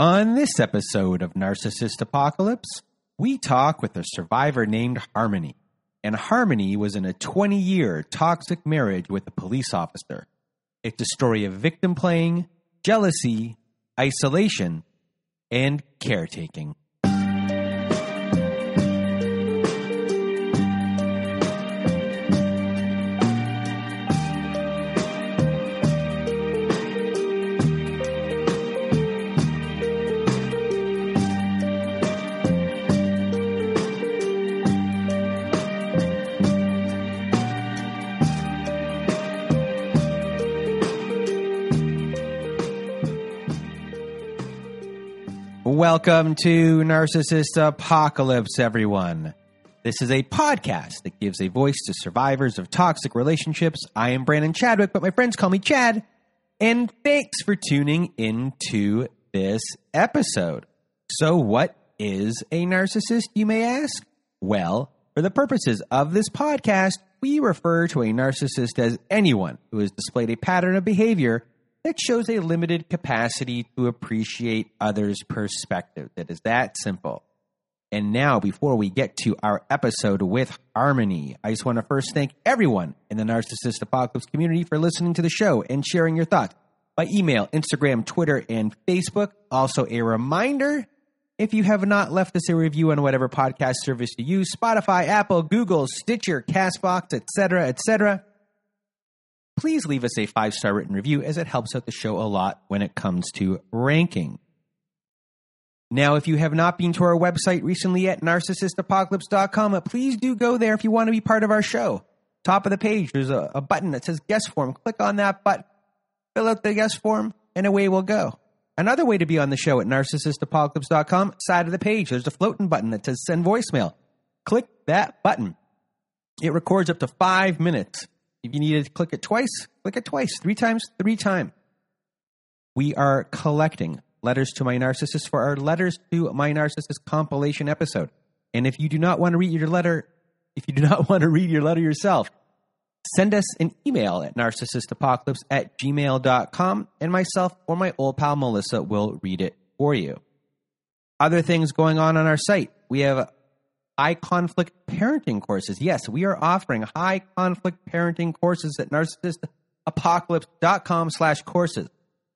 On this episode of Narcissist Apocalypse, we talk with a survivor named Harmony. And Harmony was in a 20 year toxic marriage with a police officer. It's a story of victim playing, jealousy, isolation, and caretaking. Welcome to Narcissist Apocalypse, everyone. This is a podcast that gives a voice to survivors of toxic relationships. I am Brandon Chadwick, but my friends call me Chad. And thanks for tuning into this episode. So, what is a narcissist, you may ask? Well, for the purposes of this podcast, we refer to a narcissist as anyone who has displayed a pattern of behavior that shows a limited capacity to appreciate others' perspective. That is that simple. And now, before we get to our episode with Harmony, I just want to first thank everyone in the Narcissist Apocalypse community for listening to the show and sharing your thoughts by email, Instagram, Twitter, and Facebook. Also, a reminder if you have not left us a review on whatever podcast service you use Spotify, Apple, Google, Stitcher, Castbox, etc., etc please leave us a five star written review as it helps out the show a lot when it comes to ranking. Now, if you have not been to our website recently at narcissistapocalypse.com, please do go there if you want to be part of our show. Top of the page, there's a, a button that says guest form. Click on that button, fill out the guest form, and away we'll go. Another way to be on the show at narcissistapocalypse.com, side of the page, there's a floating button that says send voicemail. Click that button. It records up to five minutes if you need to click it twice, click it twice, three times, three times. We are collecting letters to my narcissist for our letters to my narcissist compilation episode. And if you do not want to read your letter, if you do not want to read your letter yourself, send us an email at narcissistapocalypse at gmail.com and myself or my old pal Melissa will read it for you. Other things going on on our site. We have high conflict parenting courses. Yes, we are offering high conflict parenting courses at narcissistapocalypse.com slash courses.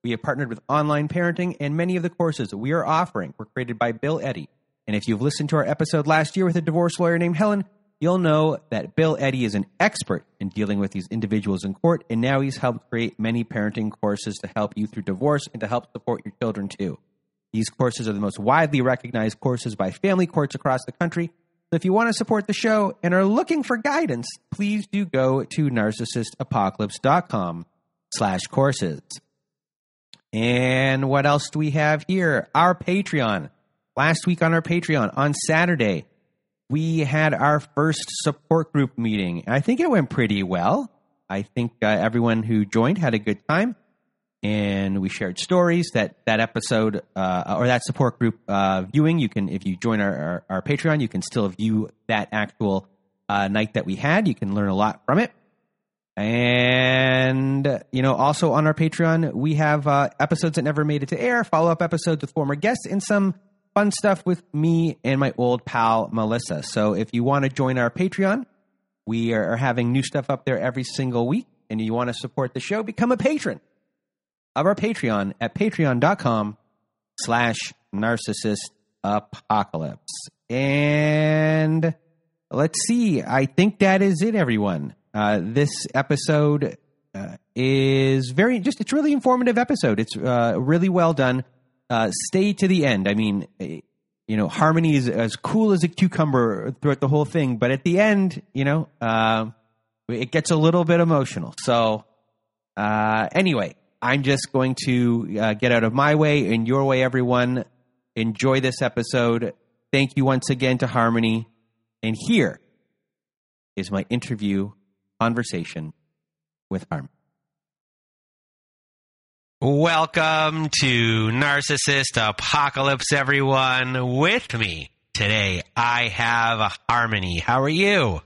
We have partnered with online parenting and many of the courses we are offering were created by Bill Eddy. And if you've listened to our episode last year with a divorce lawyer named Helen, you'll know that Bill Eddy is an expert in dealing with these individuals in court, and now he's helped create many parenting courses to help you through divorce and to help support your children too. These courses are the most widely recognized courses by family courts across the country, if you want to support the show and are looking for guidance, please do go to narcissistapocalypse.com slash courses. And what else do we have here? Our Patreon. Last week on our Patreon, on Saturday, we had our first support group meeting. I think it went pretty well. I think uh, everyone who joined had a good time and we shared stories. That that episode uh, or that support group uh, viewing, you can if you join our, our, our Patreon, you can still view that actual uh, night that we had. You can learn a lot from it. And you know, also on our Patreon, we have uh, episodes that never made it to air, follow up episodes with former guests, and some fun stuff with me and my old pal Melissa. So if you want to join our Patreon, we are having new stuff up there every single week. And you want to support the show, become a patron of our Patreon at patreon.com slash narcissist Apocalypse. And let's see. I think that is it, everyone. Uh, this episode uh, is very just it's really informative episode it's uh, really well done uh, stay to the end i mean eh, you know harmony is as cool as a cucumber throughout the whole thing but at the end you know uh, it gets a little bit emotional so uh, anyway i'm just going to uh, get out of my way and your way everyone enjoy this episode thank you once again to harmony and here is my interview conversation with Harmony. Welcome to Narcissist Apocalypse, everyone. With me today, I have Harmony. How are you?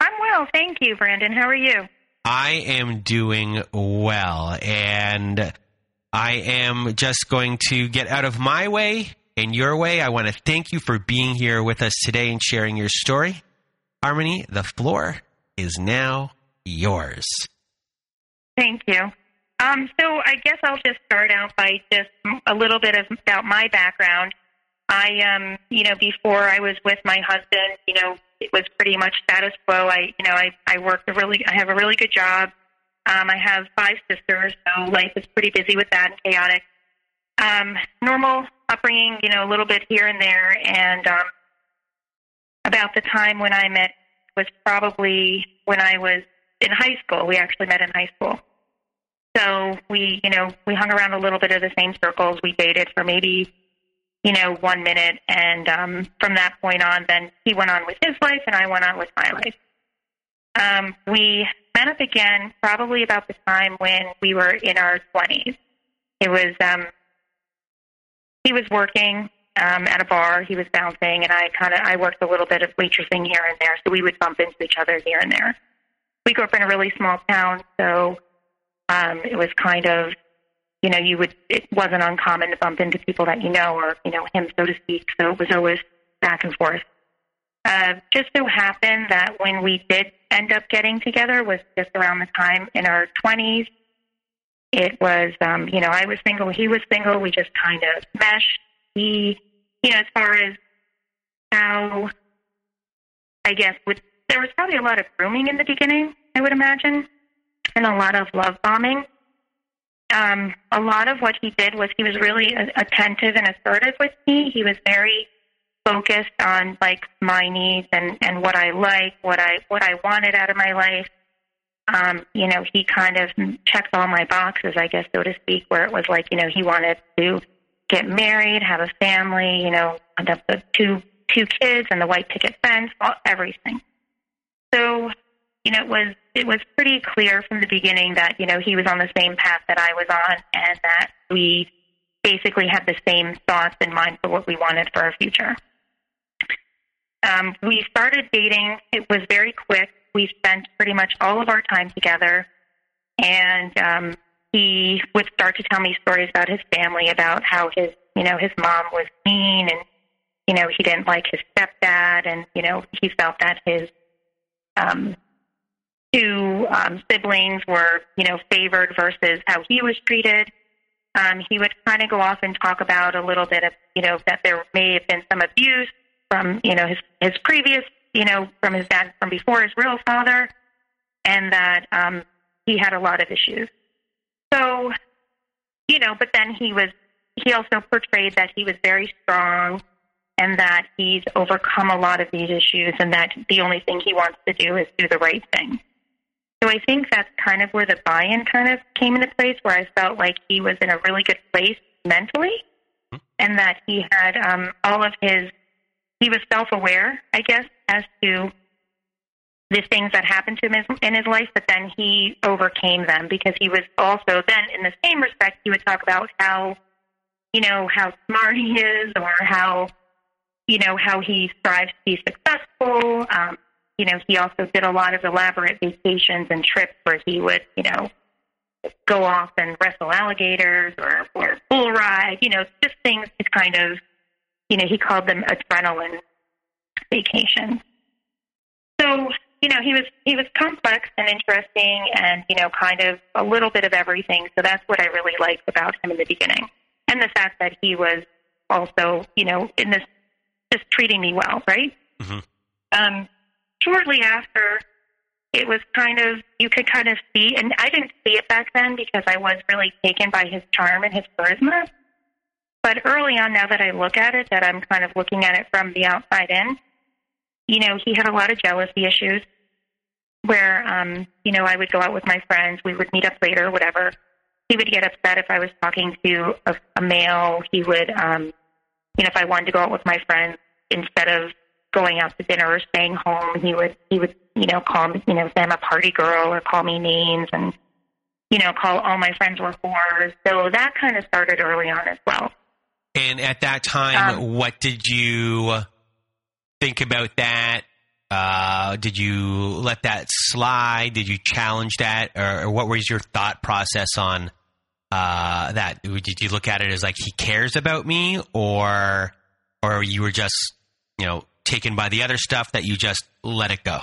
I'm well, thank you, Brandon. How are you? I am doing well, and I am just going to get out of my way and your way. I want to thank you for being here with us today and sharing your story. Harmony, the floor is now yours. Thank you. Um, so I guess I'll just start out by just a little bit of, about my background. I, um, you know, before I was with my husband, you know, it was pretty much status quo. I, you know, I, I worked a really, I have a really good job. Um, I have five sisters, so life is pretty busy with that and chaotic. Um, normal upbringing, you know, a little bit here and there. And um, about the time when I met was probably when I was in high school. We actually met in high school. So we, you know, we hung around a little bit of the same circles. We dated for maybe, you know, one minute. And um, from that point on, then he went on with his life and I went on with my life. Um, we met up again probably about the time when we were in our 20s. It was, um, he was working um, at a bar. He was bouncing, and I kind of I worked a little bit of waitressing here and there, so we would bump into each other here and there. We grew up in a really small town, so um, it was kind of you know you would it wasn't uncommon to bump into people that you know or you know him so to speak. So it was always back and forth. Uh, just so happened that when we did end up getting together was just around the time in our 20s. It was, um, you know, I was single, he was single. We just kind of meshed. He you know, as far as how, I guess, with there was probably a lot of grooming in the beginning, I would imagine, and a lot of love bombing. Um, a lot of what he did was he was really attentive and assertive with me. He was very focused on like my needs and and what I like, what I what I wanted out of my life. Um, you know, he kind of checked all my boxes, I guess, so to speak, where it was like, you know, he wanted to get married, have a family, you know, up with two two kids and the white picket fence, all, everything. So, you know, it was it was pretty clear from the beginning that you know he was on the same path that I was on, and that we basically had the same thoughts in mind for what we wanted for our future. Um, we started dating. It was very quick. We spent pretty much all of our time together, and um, he would start to tell me stories about his family, about how his, you know, his mom was mean and, you know, he didn't like his stepdad and, you know, he felt that his um, two um, siblings were, you know, favored versus how he was treated. Um, he would kind of go off and talk about a little bit of, you know, that there may have been some abuse from, you know, his his previous, you know, from his dad from before his real father, and that um, he had a lot of issues. So, you know, but then he was, he also portrayed that he was very strong and that he's overcome a lot of these issues and that the only thing he wants to do is do the right thing. So I think that's kind of where the buy in kind of came into place, where I felt like he was in a really good place mentally and that he had um, all of his, he was self aware, I guess, as to the things that happened to him in his life, but then he overcame them because he was also then in the same respect he would talk about how you know how smart he is or how you know how he strives to be successful. Um, you know, he also did a lot of elaborate vacations and trips where he would you know go off and wrestle alligators or or bull ride. You know, just things to kind of you know he called them adrenaline vacations. So you know, he was he was complex and interesting, and you know, kind of a little bit of everything. So that's what I really liked about him in the beginning, and the fact that he was, also, you know, in this, just treating me well, right? Mhm. Um, shortly after, it was kind of, you could kind of see, and I didn't see it back then because I was really taken by his charm and his charisma. But early on, now that I look at it, that I'm kind of looking at it from the outside in, you know, he had a lot of jealousy issues where, um, you know, I would go out with my friends, we would meet up later, whatever. He would get upset if I was talking to a, a male. He would, um, you know, if I wanted to go out with my friends, instead of going out to dinner or staying home, he would, he would, you know, call me, you know, say I'm a party girl or call me names and, you know, call all my friends were whores. So that kind of started early on as well. And at that time, Um, what did you think about that? Uh, did you let that slide? Did you challenge that, or, or what was your thought process on uh, that? Did you look at it as like he cares about me, or or you were just you know taken by the other stuff that you just let it go?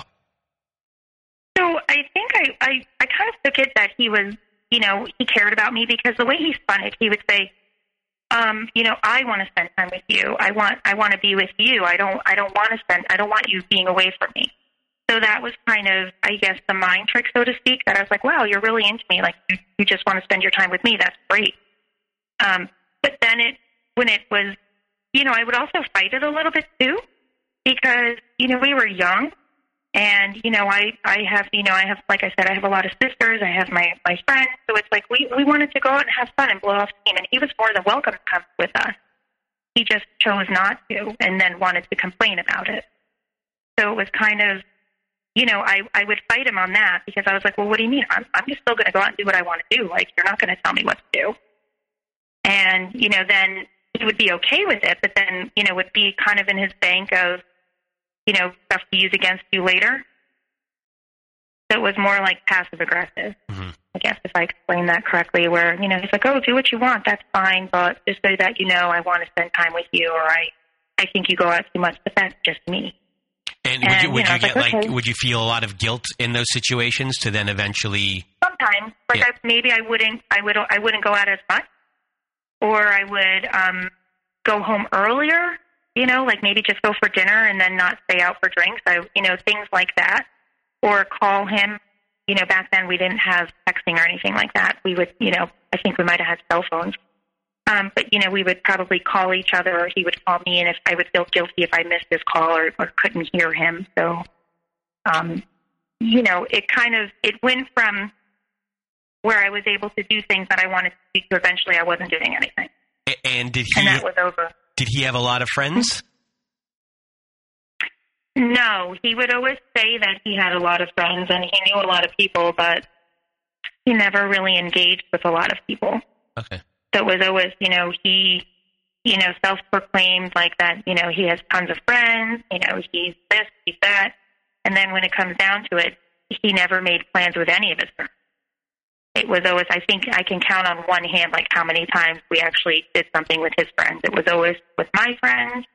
So I think I, I, I kind of took it that he was, you know, he cared about me because the way he spun it, he would say, um, you know, I want to spend time with you. I want, I want to be with you. I don't, I don't want to spend, I don't want you being away from me. So that was kind of, I guess, the mind trick, so to speak. That I was like, wow, you're really into me. Like you, just want to spend your time with me. That's great. Um, but then it, when it was, you know, I would also fight it a little bit too, because you know we were young and you know i i have you know i have like i said i have a lot of sisters i have my my friends so it's like we we wanted to go out and have fun and blow off steam and he was more than welcome to come with us. He just chose not to and then wanted to complain about it. So it was kind of you know i i would fight him on that because i was like well what do you mean? I'm i'm just still going to go out and do what i want to do. Like you're not going to tell me what to do. And you know then he would be okay with it but then you know would be kind of in his bank of you know, stuff to use against you later. So it was more like passive aggressive, Mhm. I guess, if I explain that correctly, where, you know, he's like, oh, do what you want, that's fine, but just so that you know, I want to spend time with you, or I, I think you go out too much, but that's just me. And would you, you would know, you get like, like okay. would you feel a lot of guilt in those situations to then eventually? Sometimes, like Yeah. I, maybe I wouldn't, I would, I wouldn't go out as much, or I would um, go home earlier. You know, like maybe just go for dinner and then not stay out for drinks. I, you know, things like that, or call him. You know, back then we didn't have texting or anything like that. We would, you know, I think we might have had cell phones. Um, but you know, we would probably call each other, or he would call me, and if I would feel guilty if I missed his call or, or couldn't hear him. So, um, you know, it kind of it went from where I was able to do things that I wanted to do to eventually I wasn't doing anything, And did he and that was over. Did he have a lot of friends? No, he would always say that he had a lot of friends and he knew a lot of people, but he never really engaged with a lot of people. Okay. So it was always, you know, he, you know, self-proclaimed like that, you know, he has tons of friends, you know, he's this, he's that. And then when it comes down to it, he never made plans with any of his friends. It was always, I think I can count on one hand, like how many times we actually did something with his friends. It was always with my friends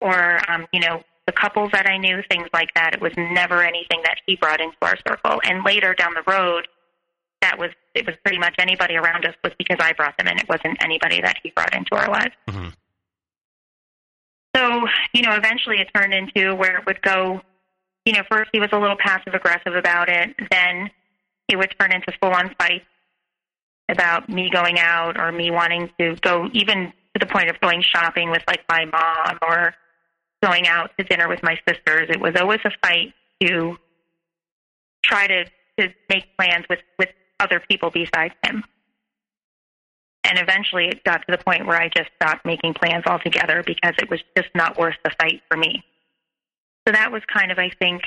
or, um, you know, the couples that I knew, things like that. It was never anything that he brought into our circle. And later down the road, that was it was pretty much anybody around us was because I brought them in. It wasn't anybody that he brought into our lives. Mhm. So, you know, eventually it turned into where it would go, you know, first he was a little passive aggressive about it, then it would turn into full on fights about me going out or me wanting to go even to the point of going shopping with like my mom or going out to dinner with my sisters. It was always a fight to try to, to make plans with, with other people besides him. And eventually it got to the point where I just stopped making plans altogether because it was just not worth the fight for me. So that was kind of, I think,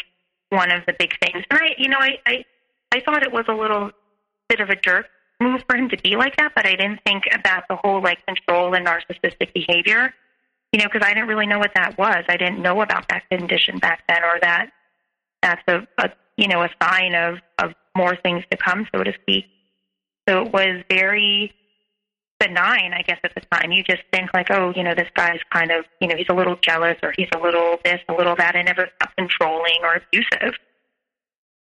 one of the big things. And I, you know, I, I, I thought it was a little bit of a jerk move for him to be like that, but I didn't think about the whole like control and narcissistic behavior, you know, because I didn't really know what that was. I didn't know about that condition back then or that that's a, a you know, a sign of, of more things to come, so to speak. So it was very benign, I guess, at the time. You just think like, oh, you know, this guy's kind of, you know, he's a little jealous or he's a little this, a little that. and never controlling or abusive.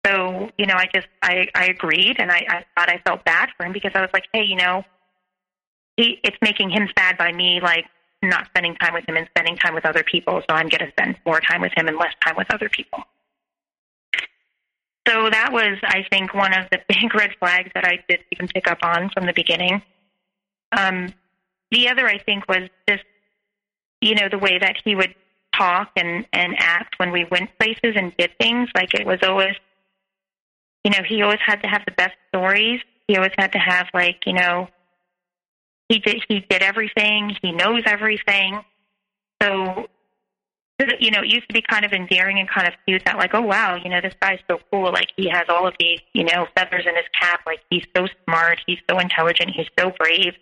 So, you know, I just, I, I agreed and I, I thought I felt bad for him because I was like, hey, you know, he, it's making him sad by me, like, not spending time with him and spending time with other people. So I'm going to spend more time with him and less time with other people. So that was, I think, one of the big red flags that I did even pick up on from the beginning. Um, the other, I think, was just, you know, the way that he would talk and, and act when we went places and did things. Like it was always, you know, he always had to have the best stories. He always had to have like, you know, he did he did everything. He knows everything. So, you know, it used to be kind of endearing and kind of cute that like, oh wow, you know, this guy's so cool. Like he has all of these, you know, feathers in his cap. Like he's so smart. He's so intelligent. He's so brave.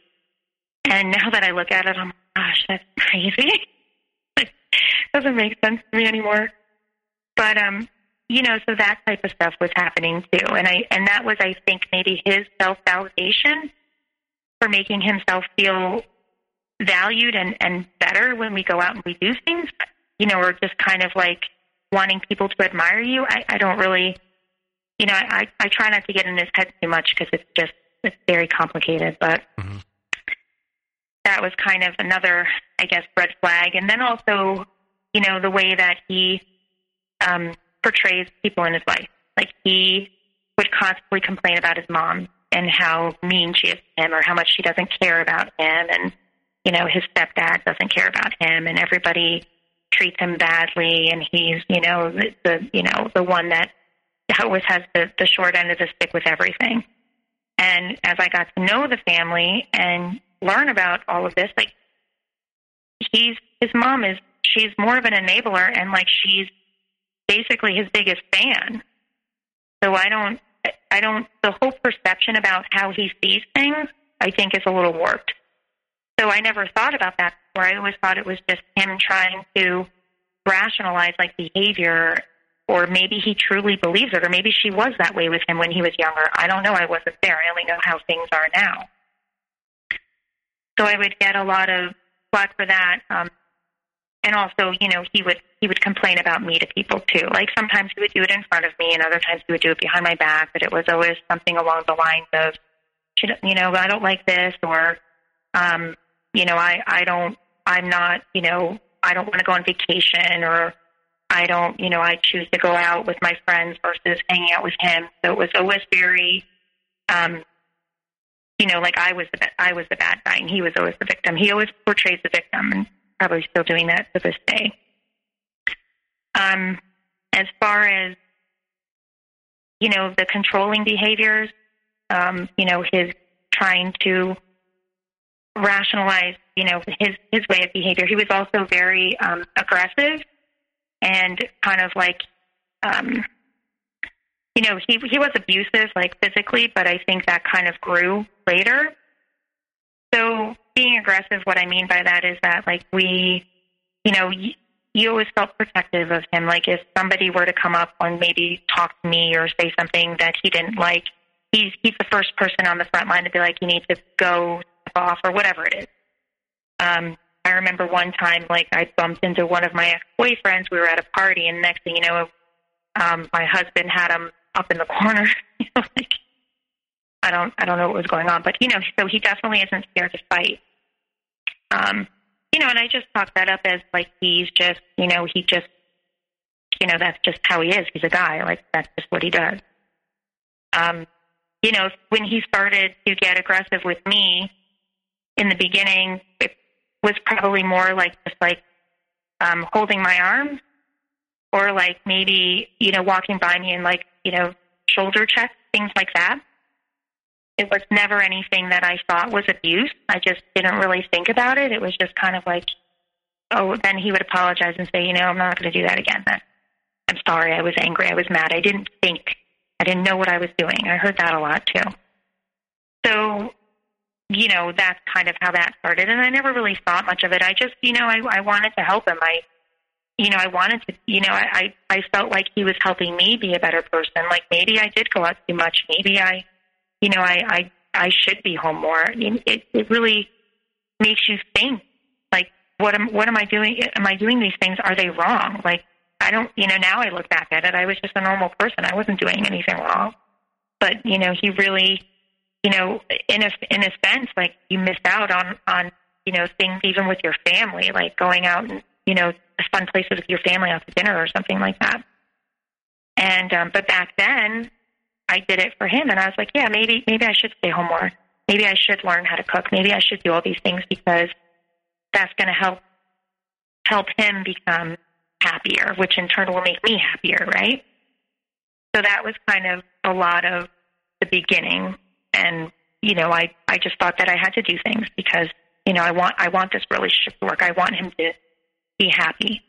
And now that I look at it, I'm gosh, that's crazy. doesn't make sense to me anymore. But um, you know, so that type of stuff was happening too, and I and that was, I think, maybe his self validation for making himself feel valued and and better when we go out and we do things. You know, or just kind of like wanting people to admire you. I, I don't really, you know, I I try not to get in his head too much because it's just it's very complicated, but. Mm-hmm that was kind of another, I guess, red flag. And then also, you know, the way that he um, portrays people in his life. Like he would constantly complain about his mom and how mean she is to him or how much she doesn't care about him and you know his stepdad doesn't care about him and everybody treats him badly and he's you know the, the you know the one that always has the the short end of the stick with everything and as i got to know the family and learn about all of this. Like he's his mom is she's more of an enabler and like she's basically his biggest fan. So I don't I don't the whole perception about how he sees things I think is a little warped. So I never thought about that before. I always thought it was just him trying to rationalize like behavior or maybe he truly believes it or maybe she was that way with him when he was younger. I don't know. I wasn't there. I only know how things are now. So I would get a lot of flack for that. Um, and also, you know, he would he would complain about me to people too. Like sometimes he would do it in front of me, and other times he would do it behind my back. But it was always something along the lines of, you know, I don't like this, or, um, you know, I I don't, I'm not, you know, I don't want to go on vacation, or I don't, you know, I choose to go out with my friends versus hanging out with him. So it was always very um, you know, like I was the I was the bad guy, and he was always the victim. He always portrays the victim, and probably still doing that to this day. Um, as far as you know, the controlling behaviors, um, you know, his trying to rationalize, you know, his his way of behavior. He was also very um, aggressive and kind of like um, you know, he he was abusive, like physically, but I think that kind of grew later. So being aggressive, what I mean by that is that like we, you know, you, you always felt protective of him. Like if somebody were to come up and maybe talk to me or say something that he didn't like, he's he's the first person on the front line to be like, you need to go off or whatever it is. Um, I remember one time, like I bumped into one of my ex boyfriends. We were at a party, and next thing you know, um, my husband had him up in the corner. like I don't I don't know what was going on, but you know, so he definitely isn't scared to fight. Um, you know, and I just talk that up as like he's just you know he just you know that's just how he is. He's a guy like that's just what he does. Um, you know, when he started to get aggressive with me in the beginning, it was probably more like just like um, holding my arm or like maybe, you know, walking by me and like, you know, shoulder check, things like that. It was never anything that I thought was abuse. I just didn't really think about it. It was just kind of like, oh, then he would apologize and say, you know, I'm not going to do that again. I'm sorry. I was angry. I was mad. I didn't think. I didn't know what I was doing. I heard that a lot too. So, you know, that's kind of how that started. And I never really thought much of it. I just, you know, I, I wanted to help him. I, you know, I wanted to, you know, I, I felt like he was helping me be a better person. Like maybe I did go out too much. Maybe I, you know, I, I, I should be home more. It, it really makes you think, like, what am, what am I doing? Am I doing these things? Are they wrong? Like, I don't, you know, now I look back at it, I was just a normal person. I wasn't doing anything wrong. But, you know, he really, you know, in a, in a sense, like you missed out on, on you know, things even with your family, like going out and, you know, fun places with your family out to dinner or something like that. And um but back then I did it for him and I was like, yeah, maybe maybe I should stay home more. Maybe I should learn how to cook. Maybe I should do all these things because that's going to help help him become happier, which in turn will make me happier, right? So that was kind of a lot of the beginning and you know, I I just thought that I had to do things because, you know, I want I want this relationship to work. I want him to be happy.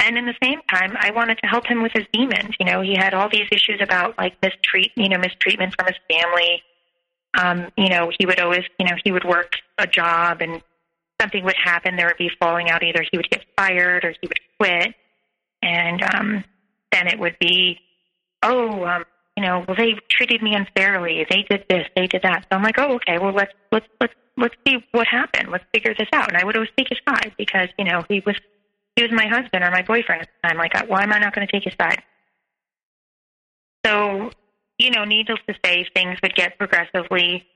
And in the same time, I wanted to help him with his demons. You know, he had all these issues about like mistreat, you know, mistreatment from his family. Um, you know, he would always, you know, he would work a job and something would happen. There would be falling out. Either he would get fired or he would quit. And um, then it would be, oh, um, you know, well, they treated me unfairly. They did this, they did that. So I'm like, oh, okay, well, let's let's let's let's see what happened. Let's figure this out. And I would always take his side because you know he was he was my husband or my boyfriend at the time. Like, why am I not going to take his side? So, you know, needless to say, things would get progressively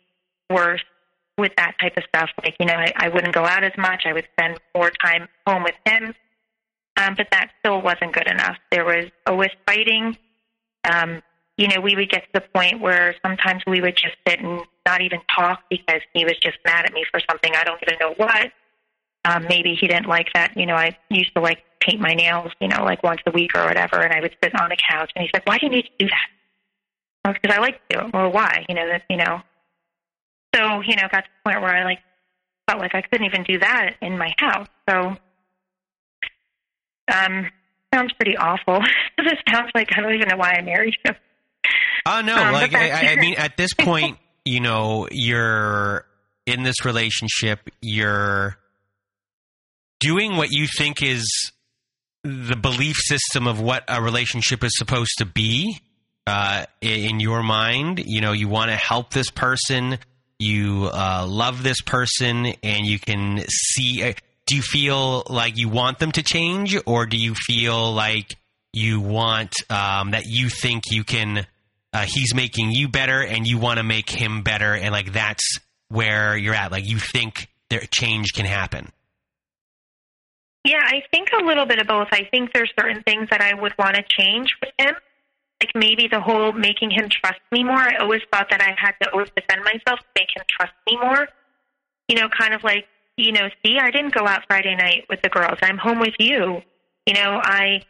worse with that type of stuff. Like, you know, I, I wouldn't go out as much. I would spend more time home with him. Um, but that still wasn't good enough. There was always fighting. Um, you know, we would get to the point where sometimes we would just sit and not even talk because he was just mad at me for something. I don't even know what. Um, maybe he didn't like that. You know, I used to like paint my nails, you know, like once a week or whatever, and I would sit on the couch and he's like, why do you need to do that? Because I like to do it. Well, why? You know, that, you know. So, you know, got to the point where I like felt like I couldn't even do that in my house. So, um, sounds pretty awful. this sounds like I don't even know why I married him. Oh no! Um, like I, I mean, at this point, you know, you're in this relationship. You're doing what you think is the belief system of what a relationship is supposed to be uh, in your mind. You know, you want to help this person, you uh, love this person, and you can see. Uh, do you feel like you want them to change, or do you feel like you want um, that you think you can? Uh, he's making you better, and you want to make him better, and like that's where you're at. Like you think there change can happen. Yeah, I think a little bit of both. I think there's certain things that I would want to change with him. Like maybe the whole making him trust me more. I always thought that I had to always defend myself to make him trust me more. You know, kind of like, you know, see, I didn't go out Friday night with the girls. I'm home with you. You know, I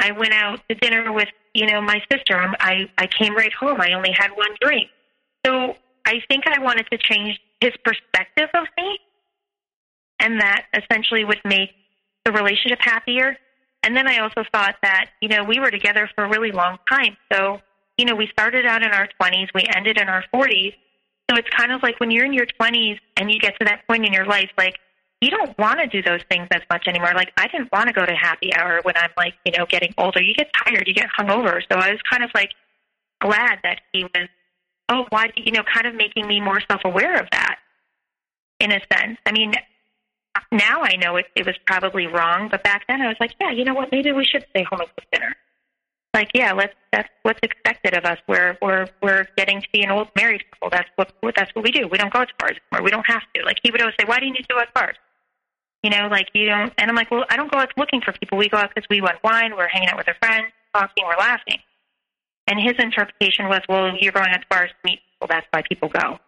I went out to dinner with, you know, my sister. I I came right home. I only had one drink. So I think I wanted to change his perspective of me, and that essentially would make the relationship happier. And then I also thought that, you know, we were together for a really long time. So, you know, we started out in our 20s, we ended in our 40s. So it's kind of like when you're in your 20s and you get to that point in your life, like, you don't want to do those things as much anymore. Like, I didn't want to go to happy hour when I'm like, you know, getting older. You get tired, you get hungover. So I was kind of like glad that he was, oh, why, you know, kind of making me more self aware of that in a sense. I mean, now I know it, it was probably wrong, but back then I was like, yeah, you know what? Maybe we should stay home and cook dinner. Like, yeah, let's. That's what's expected of us. We're we're we're getting to be an old married couple. That's what that's what we do. We don't go out to bars anymore. We don't have to. Like he would always say, why do you need to go to bars? You know, like you don't. And I'm like, well, I don't go out looking for people. We go out because we want wine. We're hanging out with our friends, talking, we're laughing. And his interpretation was, well, you're going out to bars to meet people. That's why people go.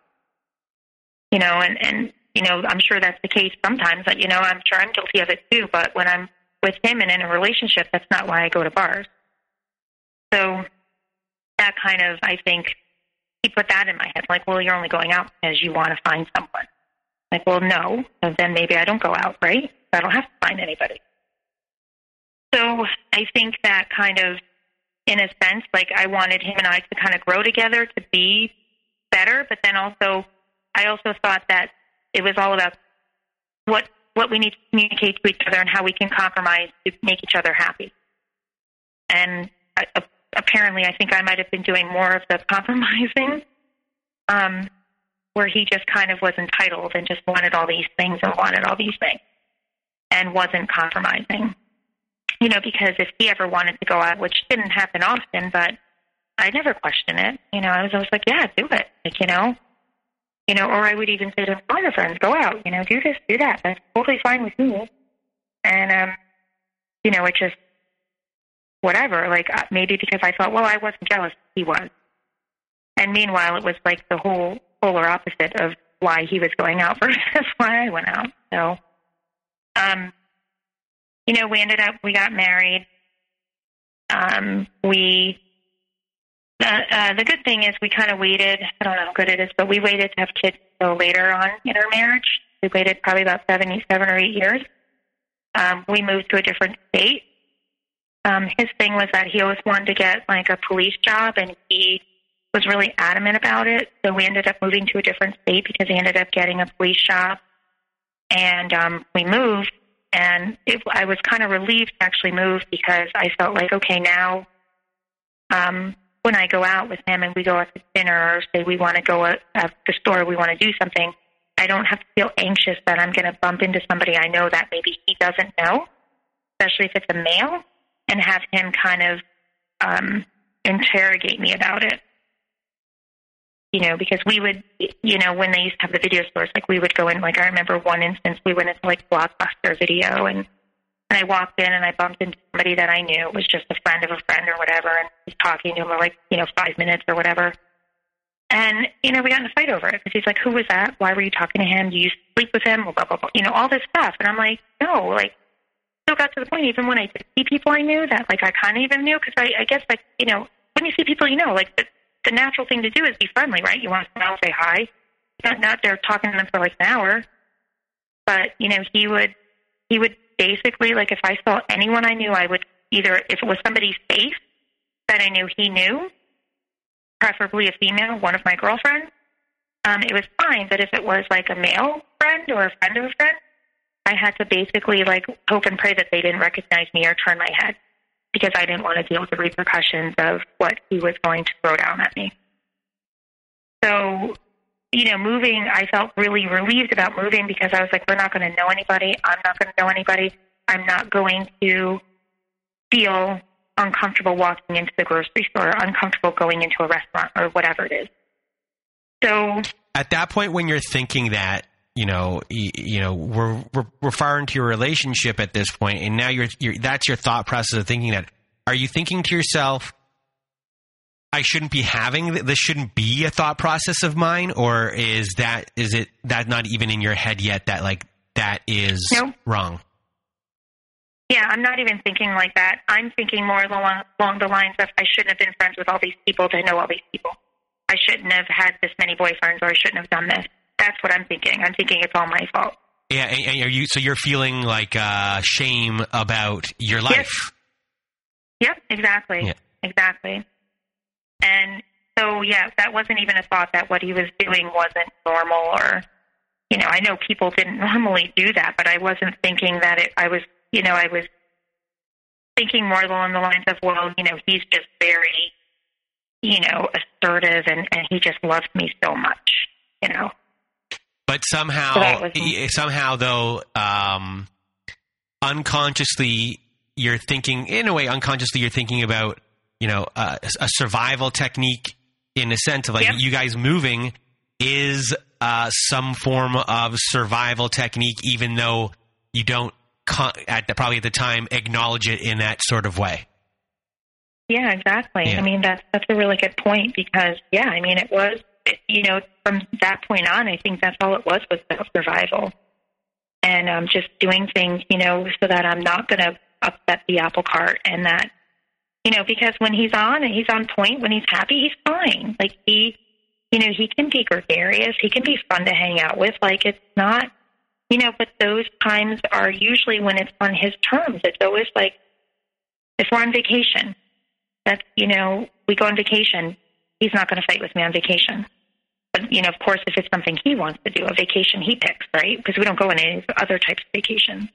You know, and and you know, I'm sure that's the case sometimes. But you know, I'm sure I'm guilty of it too. But when I'm with him and in a relationship, that's not why I go to bars. So that kind of, I think, he put that in my head. Like, well, you're only going out because you want to find someone. Like, well, no. Then maybe I don't go out, right? I don't have to find anybody. So I think that kind of, in a sense, like I wanted him and I to kind of grow together to be better, but then also, I also thought that it was all about what what we need to communicate to each other and how we can compromise to make each other happy. And uh, apparently, I think I might have been doing more of the compromising, um, where he just kind of was entitled and just wanted all these things and wanted all these things, and wasn't compromising. You know, because if he ever wanted to go out, which didn't happen often, but I never questioned it. You know, I was always like, yeah, do it. Like, you know, You know, or I would even say to other friends, go out, you know, do this, do that. That's totally fine with me. And, um, you know, it just, whatever. Like uh, maybe because I thought, well, I wasn't jealous, he was. And meanwhile, it was like the whole polar opposite of why he was going out versus why I went out. So, um, you know, we ended up, we got married. Um, we, uh, the good thing is we kind of waited. I don't know how good it is, but we waited to have kids so later on in our marriage. We waited probably about seven, seven or eight years. Um, we moved to a different state. Um, his thing was that he always wanted to get like a police job, and he was really adamant about it. So we ended up moving to a different state because he ended up getting a police job, and um, we moved. And it, I was kind of relieved to actually move because I felt like, okay, now um, when I go out with him and we go out to dinner or say we want to go at, at the store, we want to do something, I don't have to feel anxious that I'm going to bump into somebody I know that maybe he doesn't know, especially if it's a male, and have him kind of um, interrogate me about it. You know, because we would, you know, when they used to have the video stores, like we would go in, like I remember one instance, we went into like Blockbuster video and and I walked in and I bumped into somebody that I knew. It was just a friend of a friend or whatever, and was talking to him for like, you know, five minutes or whatever. And, you know, we got in a fight over it because he's like, who was that? Why were you talking to him? Do you sleep with him? Blah, blah, blah, blah. You know, all this stuff. And I'm like, no, like, still got to the point, even when I did see people I knew that, like, I kind of even knew because I, I guess, like, you know, when you see people you know, like, the, the natural thing to do is be friendly, right? You want to smile, say hi. Not, not there talking to them for like an hour. But, you know, he would, he would basically, like, if I saw anyone I knew, I would either, if it was somebody's face that I knew he knew, preferably a female, one of my girlfriends, um, it was fine. But if it was like a male friend or a friend of a friend, I had to basically like hope and pray that they didn't recognize me or turn my head because I didn't want to deal with the repercussions of what he was going to throw down at me. So, you know, moving, I felt really relieved about moving because I was like, we're not going to know anybody. I'm not going to know anybody. I'm not going to feel uncomfortable walking into the grocery store, uncomfortable going into a restaurant or whatever it is. So at that point, when you're thinking that, you know, you, you know, we're, we're we're far into your relationship at this point, and now you're, you're that's your thought process of thinking that. Are you thinking to yourself, I shouldn't be having this shouldn't be a thought process of mine, or is that is it that not even in your head yet that like that is nope. wrong? Yeah, I'm not even thinking like that. I'm thinking more along, along the lines of I shouldn't have been friends with all these people to know all these people. I shouldn't have had this many boyfriends, or I shouldn't have done this. That's what I'm thinking. I'm thinking it's all my fault. Yeah, and are you so you're feeling like uh, shame about your life? Yes. Yep, exactly, yeah. exactly. And so, yeah, that wasn't even a thought that what he was doing wasn't normal, or you know, I know people didn't normally do that, but I wasn't thinking that it. I was you know, I was thinking more along the lines of, well, you know, he's just very, you know, assertive and, and he just loves me so much, you know. But somehow, so somehow though, um, unconsciously, you're thinking, in a way, unconsciously, you're thinking about, you know, uh, a survival technique in a sense of like yep. you guys moving is uh, some form of survival technique, even though you don't con- at the, probably at the time acknowledge it in that sort of way. Yeah, exactly. Yeah. I mean, that's that's a really good point because yeah, I mean, it was you know from that point on, I think that's all it was was survival, and um, just doing things you know so that I'm not going to upset the apple cart, and that you know because when he's on and he's on point, when he's happy, he's fine. Like he, you know, he can be gregarious, he can be fun to hang out with. Like it's not you know, but those times are usually when it's on his terms. It's always like if we're on vacation, that's, you know, we go on vacation, he's not going to fight with me on vacation. But, you know, of course, if it's something he wants to do, a vacation he picks, right? Because we don't go on any other types of vacations.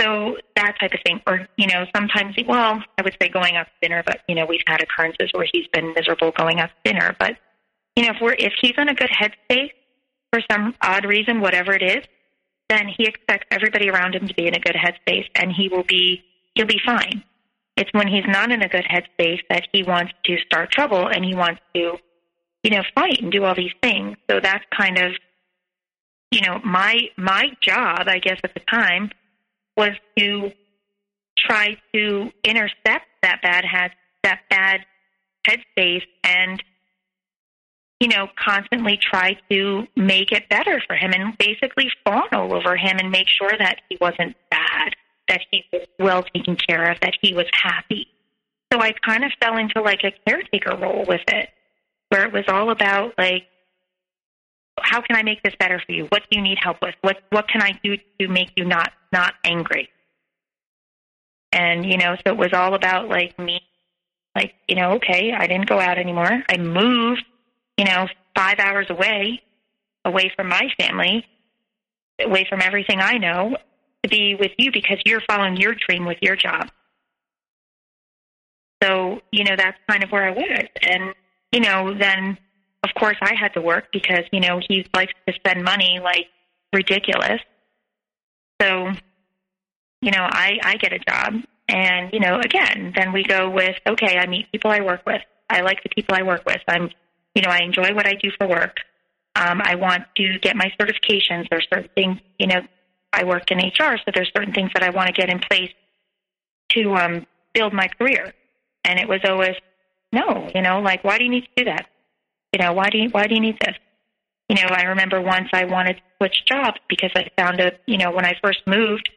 So that type of thing. Or, you know, sometimes, well, I would say going out to dinner, but, you know, we've had occurrences where he's been miserable going out to dinner. But, you know, if we're, if he's in a good headspace for some odd reason, whatever it is, then he expects everybody around him to be in a good headspace and he will be he'll be fine. It's when he's not in a good headspace that he wants to start trouble and he wants to you know, fight and do all these things. So that's kind of, you know, my my job, I guess, at the time was to try to intercept that bad had that bad headspace and you know constantly try to make it better for him and basically fawn all over him and make sure that he wasn't bad that he was well taken care of that he was happy. So i kind of fell into like a caretaker role with it where it was all about like how can i make this better for you? What do you need help with? What what can i do to make you not not angry and, you know, so it was all about like me, like, you know, okay, I didn't go out anymore. I moved, you know, five hours away, away from my family, away from everything I know to be with you because you're following your dream with your job. So, you know, that's kind of where I was. And, you know, then of course I had to work because, you know, he likes to spend money like ridiculous. So, you know, I, I get a job. And, you know, again, then we go with, okay, I meet people I work with. I like the people I work with. I'm, you know, I enjoy what I do for work. Um, I want to get my certifications. There's certain things, you know, I work in HR, so there's certain things that I want to get in place to um, build my career. And it was always, no, you know, like, why do you need to do that? You know, why do you, why do you need this? You know, I remember once I wanted to switch jobs because I found a, you know, when I first moved,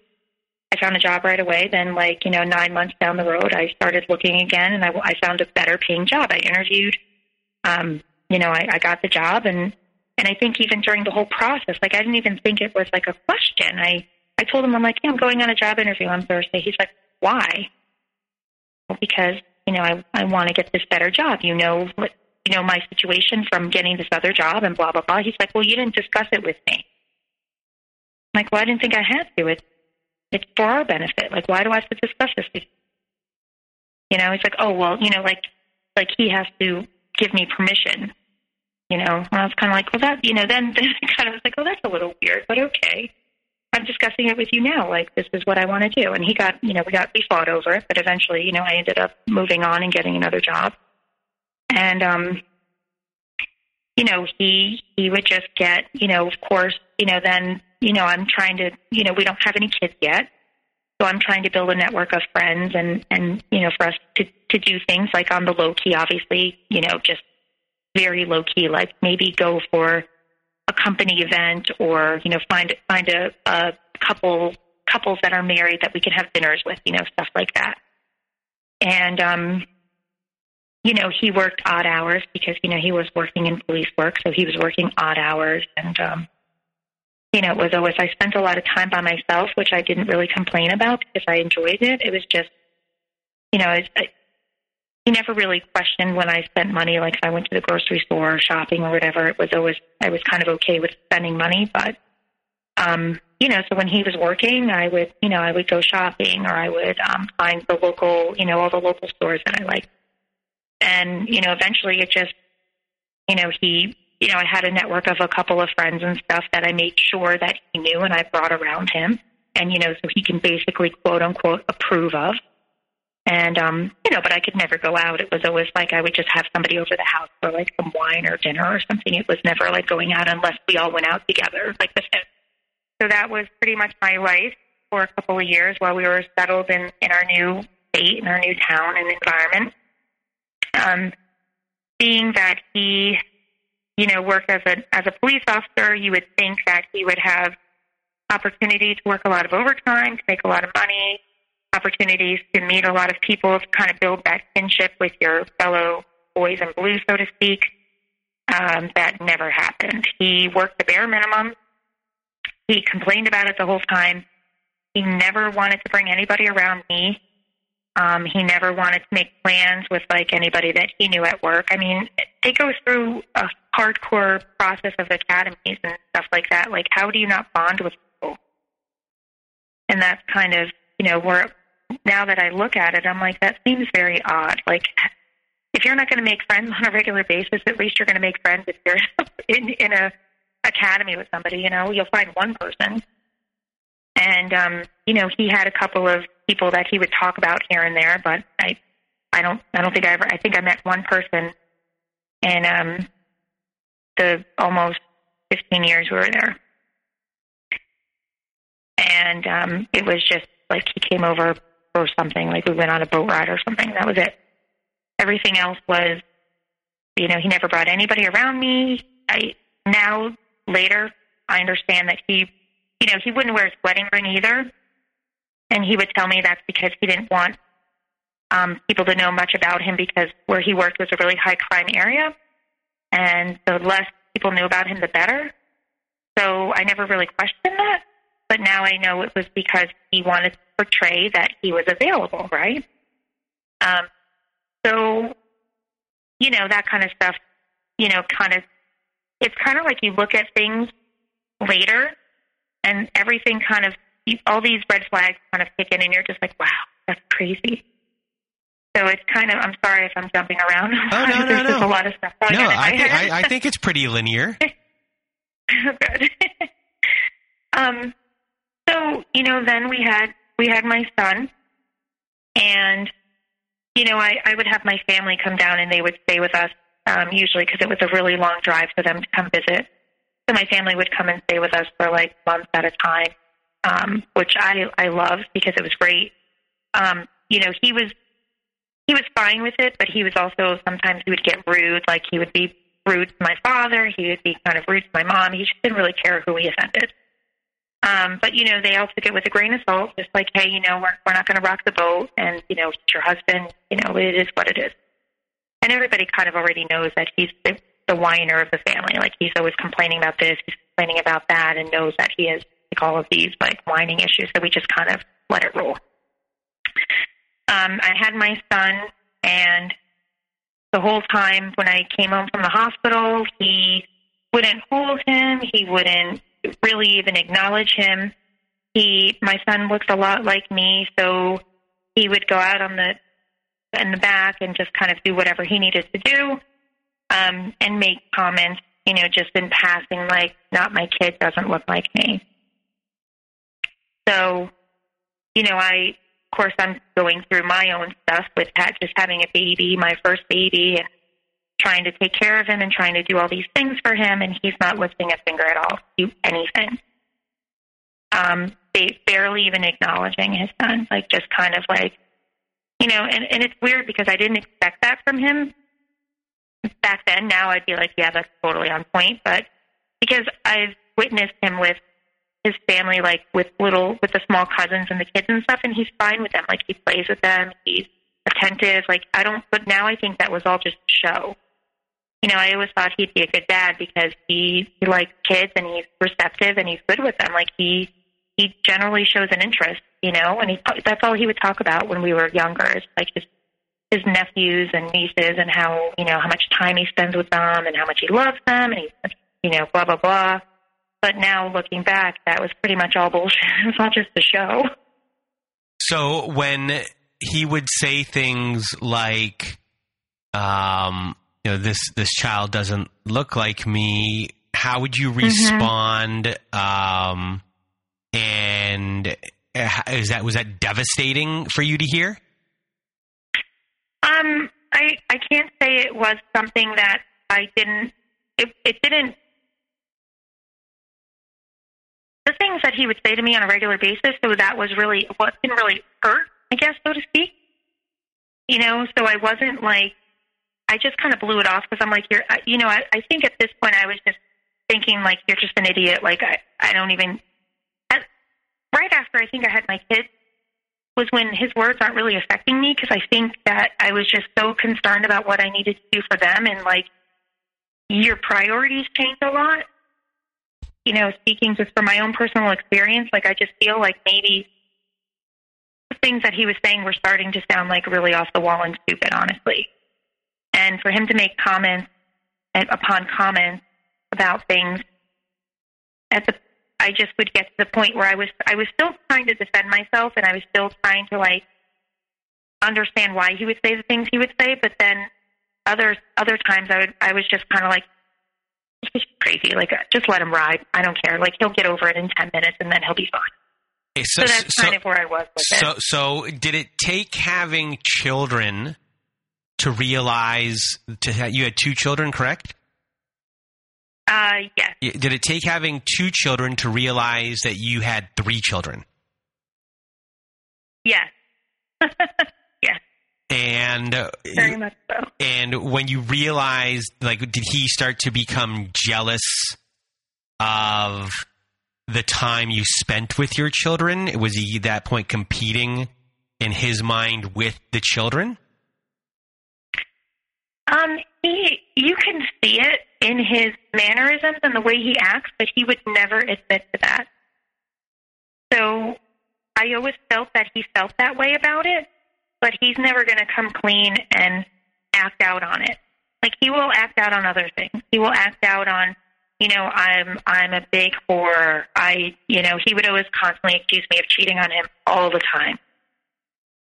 I found a job right away. Then, like, you know, nine months down the road, I started looking again and I, I found a better paying job. I interviewed, um, you know, I, I got the job and, and I think even during the whole process, like, I didn't even think it was like a question. I, I told him, I'm like, yeah, I'm going on a job interview on Thursday. He's like, why? Well, because, you know, I, I want to get this better job. You know, what, you know, my situation from getting this other job and blah, blah, blah. He's like, well, you didn't discuss it with me. I'm like, well, I didn't think I had to. It's it's for our benefit. Like, why do I have to discuss this? You know, it's like, oh well, you know, like like he has to give me permission. You know, and I was kind of like, well, that you know, then then I kind of was like, oh, that's a little weird, but okay. I'm discussing it with you now. Like, this is what I want to do. And he got, you know, we got we fought over it, but eventually, you know, I ended up moving on and getting another job. And um, you know, he he would just get, you know, of course, you know, then you know, I'm trying to, you know, we don't have any kids yet. So I'm trying to build a network of friends and, and, you know, for us to, to do things like on the low key, obviously, you know, just very low key, like maybe go for a company event or, you know, find, find a, a couple, couples that are married that we can have dinners with, you know, stuff like that. And, um, you know, he worked odd hours because, you know, he was working in police work. So he was working odd hours and, um, you know, it was always, I spent a lot of time by myself, which I didn't really complain about because I enjoyed it. It was just, you know, it's, I, he never really questioned when I spent money, like if I went to the grocery store or shopping or whatever. It was always, I was kind of okay with spending money, but, um, you know, so when he was working, I would, you know, I would go shopping or I would um, find the local, you know, all the local stores that I liked. And, you know, eventually it just, you know, he you know, I had a network of a couple of friends and stuff that I made sure that he knew and I brought around him. And, you know, so he can basically quote unquote approve of. And, um, you know, but I could never go out. It was always like I would just have somebody over the house for like some wine or dinner or something. It was never like going out unless we all went out together, like the. So that was pretty much my life for a couple of years while we were settled in, in our new state, in our new town and environment. Um, being that he you know, work as a as a police officer, you would think that he would have opportunity to work a lot of overtime, to make a lot of money, opportunities to meet a lot of people, to kind of build that kinship with your fellow boys in blue, so to speak. Um, that never happened. He worked the bare minimum. He complained about it the whole time. He never wanted to bring anybody around me. Um, he never wanted to make plans with like anybody that he knew at work. I mean, it goes through a hardcore process of academies and stuff like that. Like, how do you not bond with people? And that's kind of, you know, where now that I look at it, I'm like, that seems very odd. Like, if you're not going to make friends on a regular basis, at least you're going to make friends if you're in in a academy with somebody. You know, you'll find one person. And um, you know, he had a couple of people that he would talk about here and there, but I, I don't, I don't think I ever. I think I met one person, and um, the almost 15 years we were there. And um, it was just like he came over for something, like we went on a boat ride or something. That was it. Everything else was, you know, he never brought anybody around me. I now later I understand that he, you know, he wouldn't wear his wedding ring either, and he would tell me that's because he didn't want um, people to know much about him because where he worked was a really high crime area, and the less people knew about him, the better. So I never really questioned that, but now I know it was because he wanted to portray that he was available, right? Um, so, you know, that kind of stuff, you know, kind of, it's kind of like you look at things later and everything kind of, you, all these red flags kind of kick in and you're just like, wow, that's crazy. So it's kind of, I'm sorry if I'm jumping around. Oh, no, no, There's no. a lot of stuff No, I think. I, I think it's pretty linear. Good. um, so you know, then we had we had my son, and you know, I I would have my family come down and they would stay with us um, usually because it was a really long drive for them to come visit. So my family would come and stay with us for like months at a time, um, which I I loved because it was great. Um, you know, he was he was fine with it, but he was also sometimes he would get rude. Like he would be rude to my father. He would be kind of rude to my mom. He just didn't really care who he offended. Um, but you know, they all took it with a grain of salt, just like, hey, you know, we're we're not going to rock the boat, and you know, it's your husband. You know, it is what it is. And everybody kind of already knows that he's the, whiner of the family. Like he's always complaining about this, he's complaining about that, and knows that he has like all of these like whining issues. So we just kind of let it roll. Um, I had my son, and the whole time when I came home from the hospital, he wouldn't hold him. He wouldn't really even acknowledge him. He, my son looks a lot like me, so he would go out on the in the back and just kind of do whatever he needed to do, um, and make comments, you know, just in passing, like, "Not my kid, doesn't look like me." So, you know, I, of course, I'm going through my own stuff with ha- just having a baby, my first baby, and trying to take care of him and trying to do all these things for him, and he's not lifting a finger at all to do anything. Um, they barely even acknowledging his son, like just kind of like, you know, and, and it's weird because I didn't expect that from him back then. Now I'd be like, yeah, that's totally on point, but because I've witnessed him with his family, like with little, with the small cousins and the kids and stuff, and he's fine with them. Like he plays with them, he's attentive. Like I don't, but now I think that was all just show. You know, I always thought he'd be a good dad because he, he likes kids and he's receptive and he's good with them. Like he, he generally shows an interest, you know, and he, that's all he would talk about when we were younger is like his, his nephews and nieces and how, you know, how much time he spends with them and how much he loves them and he's, you know, blah, blah, blah. But now looking back, that was pretty much all bullshit. It was all just a show. So when he would say things like, um, you know, this this child doesn't look like me, how would you respond? Um, and uh, is that was that devastating for you to hear? Um, I I can't say it was something that I didn't. It it didn't. The things that he would say to me on a regular basis, so that was really what didn't really hurt, I guess, so to speak. You know, so I wasn't like I just kind of blew it off because I'm like, you're, you know, I, I think at this point I was just thinking like you're just an idiot. Like I I don't even. At, right after I think I had my kids was when his words aren't really affecting me because I think that I was just so concerned about what I needed to do for them and like your priorities change a lot. You know, speaking just from my own personal experience, like I just feel like maybe the things that he was saying were starting to sound like really off the wall and stupid, honestly. And for him to make comments and upon comments about things at the I just would get to the point where I was I was still trying to defend myself and I was still trying to like understand why he would say the things he would say, but then other other times I would I was just kind of like he's crazy, like uh, just let him ride. I don't care. Like he'll get over it in ten minutes and then he'll be fine. Okay, So that's kind of where I was with so, it. so did it take having children to realize to ha- you had two children, correct? Uh, yes. Did it take having two children to realize that you had three children? Yes. yes. And uh, Very much so. and when you realized, like, did he start to become jealous of the time you spent with your children? Was he at that point competing in his mind with the children? Um, he, you can see it in his mannerisms and the way he acts, but he would never admit to that. So I always felt that he felt that way about it, but he's never going to come clean and act out on it. Like he will act out on other things. He will act out on, you know, I'm I'm a big whore. I, you know, he would always constantly accuse me of cheating on him all the time,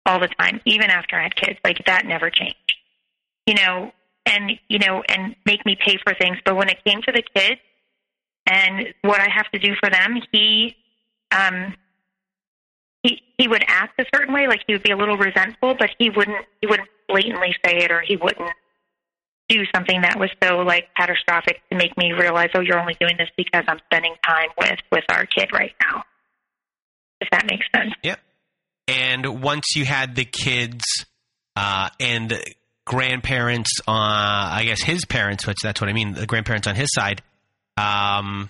all the time, even after I had kids. Like that never changed you know, and you know, and make me pay for things. But when it came to the kids and what I have to do for them, he um he he would act a certain way, like he would be a little resentful, but he wouldn't he wouldn't blatantly say it or he wouldn't do something that was so like catastrophic to make me realize, oh, you're only doing this because I'm spending time with with our kid right now. If that makes sense. Yep. And once you had the kids uh, and grandparents, uh, I guess his parents, which that's what I mean, the grandparents on his side, um,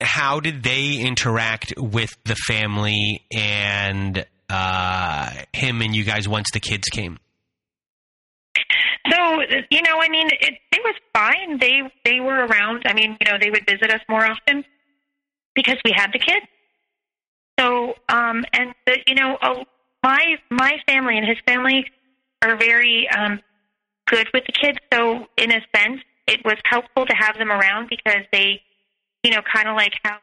how did they interact with the family and uh, him and you guys once the kids came? So you know, I mean, it, it was fine. They they were around. I mean, you know, they would visit us more often because we had the kids. So, um, and the, you know, oh, my my family and his family are very um, good with the kids. So, in a sense, it was helpful to have them around because they, you know, kind of like how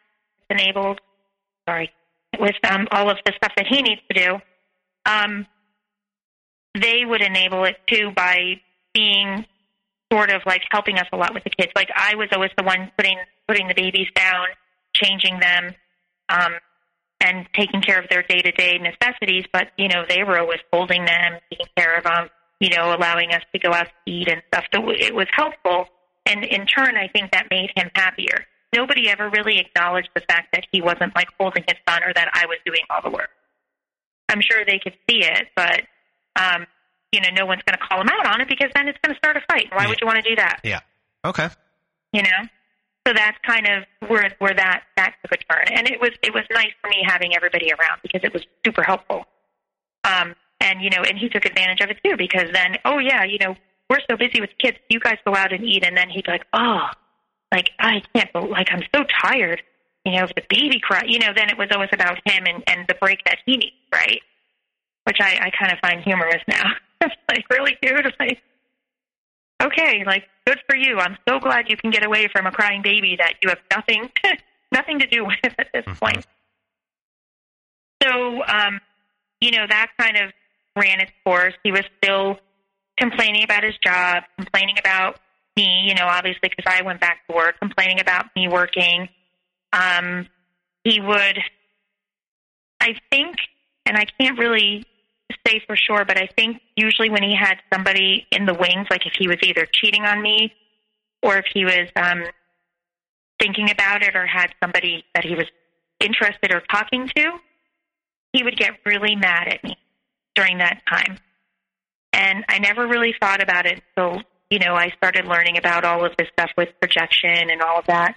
enabled. Sorry, with um, all of the stuff that he needs to do. Um, they would enable it too by being sort of like helping us a lot with the kids. Like I was always the one putting putting the babies down, changing them, um, and taking care of their day to day necessities. But you know, they were always holding them, taking care of them, you know, allowing us to go out to eat and stuff. So it was helpful, and in turn, I think that made him happier. Nobody ever really acknowledged the fact that he wasn't like holding his son or that I was doing all the work. I'm sure they could see it, but um, you know, no one's going to call him out on it because then it's going to start a fight. Why Yeah. would you want to do that? Yeah. Okay. You know, so that's kind of where where that that took a turn, and it was it was nice for me having everybody around because it was super helpful. Um, and you know, and he took advantage of it too because then, oh yeah, you know, we're so busy with kids, you guys go out and eat, and then he'd be like, oh, like I can't, like I'm so tired. You know, the baby cry, you know, then it was always about him and and the break that he needs, right? Which I I kind of find humorous now. it's like really cute. Like, okay, like good for you. I'm so glad you can get away from a crying baby that you have nothing nothing to do with at this Mhm. point. So, um, you know, that kind of ran its course. He was still complaining about his job, complaining about me, you know, obviously because I went back to work, complaining about me working. Um, he would, I think, and I can't really say for sure, but I think usually when he had somebody in the wings, like if he was either cheating on me or if he was um, thinking about it or had somebody that he was interested or talking to, he would get really mad at me during that time. And I never really thought about it until, you know, I started learning about all of this stuff with projection and all of that.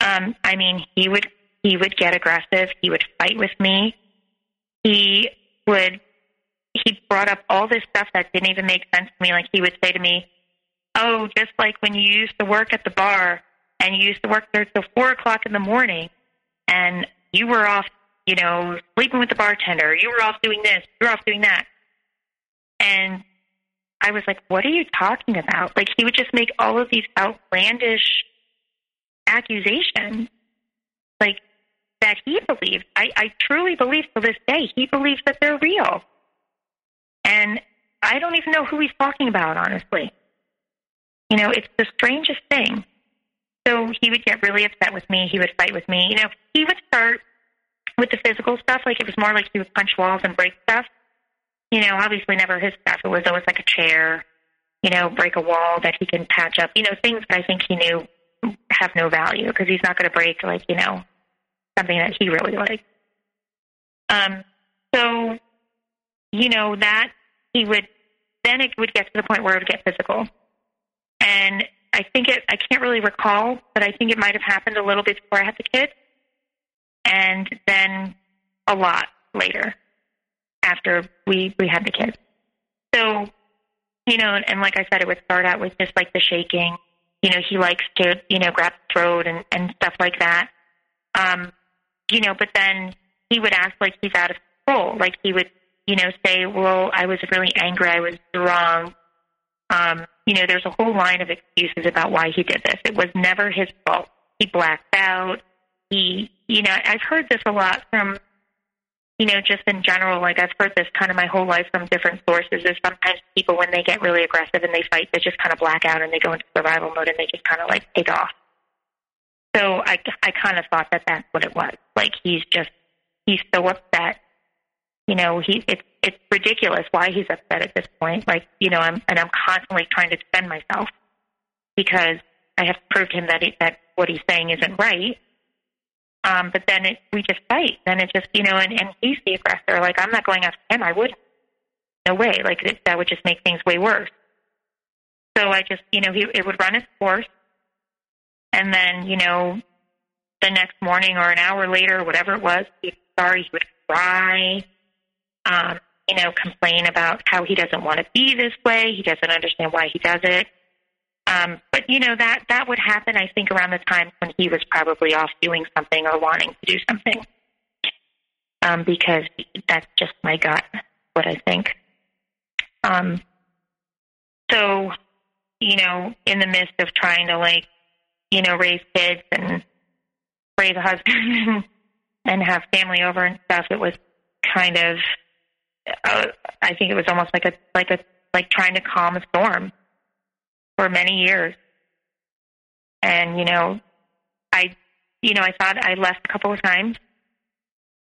Um, I mean, he would he would get aggressive. He would fight with me. He would he brought up all this stuff that didn't even make sense to me. Like he would say to me, "Oh, just like when you used to work at the bar and you used to work there till four o'clock in the morning, and you were off, you know, sleeping with the bartender. You were off doing this. You were off doing that." And I was like, "What are you talking about?" Like he would just make all of these outlandish accusations, like that he believed. I, I truly believe to this day he believes that they're real. And I don't even know who he's talking about, honestly. You know, it's the strangest thing. So he would get really upset with me. He would fight with me. You know, he would start with the physical stuff. Like it was more like he would punch walls and break stuff. You know, obviously never his stuff. It was always like a chair, you know, break a wall that he can patch up. You know, things that I think he knew have no value because he's not going to break like you know something that he really likes. Um, so you know that he would then it would get to the point where it would get physical, and I think it I can't really recall, but I think it might have happened a little bit before I had the kid, and then a lot later after we we had the kid. So you know, and like I said, it would start out with just like the shaking. You know, he likes to, you know, grab the throat and, and stuff like that. Um, you know, but then he would act like he's out of control. Like he would, you know, say, well, I was really angry. I was drunk. Um, you know, there's a whole line of excuses about why he did this. It was never his fault. He blacked out. He, you know, I've heard this a lot from you know, just in general, like I've heard this kind of my whole life from different sources, is sometimes people, when they get really aggressive and they fight, they just kind of black out and they go into survival mode and they just kind of like take off. So I, I kind of thought that that's what it was. Like he's just, he's so upset. You know, he, it's, it's ridiculous why he's upset at this point. Like, you know, I'm, and I'm constantly trying to defend myself because I have to prove him that, it, that what he's saying isn't right. Um, but then it, we just fight. Then it just, you know, and, and he's the aggressor. Like, I'm not going after him. I wouldn't. No way. Like, it, that would just make things way worse. So I just, you know, he, it would run its course. And then, you know, the next morning or an hour later, whatever it was, he'd sorry, he would cry, um, you know, complain about how he doesn't want to be this way. He doesn't understand why he does it. Um, but you know that that would happen. I think around the time when he was probably off doing something or wanting to do something, um, because that's just my gut. What I think. Um, so, you know, in the midst of trying to like, you know, raise kids and raise a husband and have family over and stuff, it was kind of. Uh, I think it was almost like a like a like trying to calm a storm for many years. And, you know, I, you know, I thought I left a couple of times.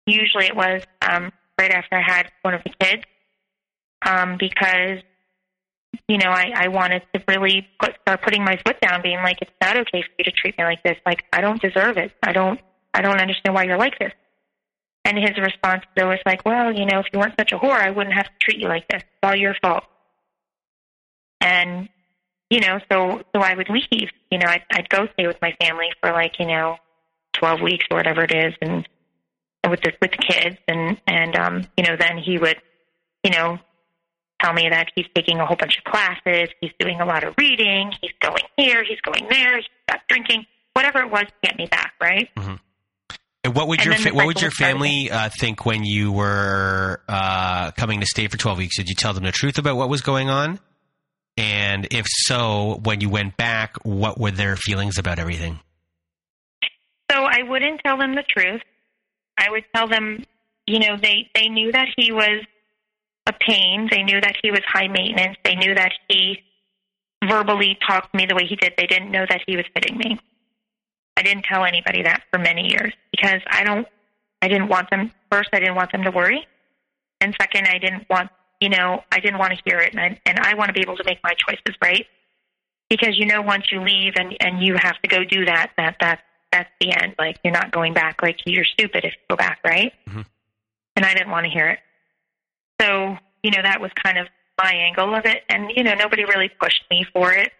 Usually it was um, right after I had one of the kids um, because, you know, I, I wanted to really put, start putting my foot down, being like, it's not okay for you to treat me like this. Like, I don't deserve it. I don't, I don't understand why you're like this. And his response was like, well, you know, if you weren't such a whore, I wouldn't have to treat you like this. It's all your fault. And you know, so so I would leave. You know, I'd, I'd go stay with my family for like you know, twelve weeks or whatever it is, and with the with the kids, and and um, you know, then he would, you know, tell me that he's taking a whole bunch of classes, he's doing a lot of reading, he's going here, he's going there, he's got drinking, whatever it was to get me back, right? Mm-hmm. And what would And your fa- what would your family uh, think when you were uh, coming to stay for twelve weeks? Did you tell them the truth about what was going on? And if so, when you went back, what were their feelings about everything? So I wouldn't tell them the truth. I would tell them, you know, they they knew that he was a pain. They knew that he was high maintenance. They knew that he verbally talked to me the way he did. They didn't know that he was hitting me. I didn't tell anybody that for many years because I don't I didn't want them first I didn't want them to worry. And second, I didn't want you know, I didn't want to hear it and I, and I want to be able to make my choices, right? Because you know once you leave and and you have to go do that that that that's the end. Like you're not going back. Like you're stupid if you go back, right? Mhm. And I didn't want to hear it. So, you know, that was kind of my angle of it and you know, nobody really pushed me for it.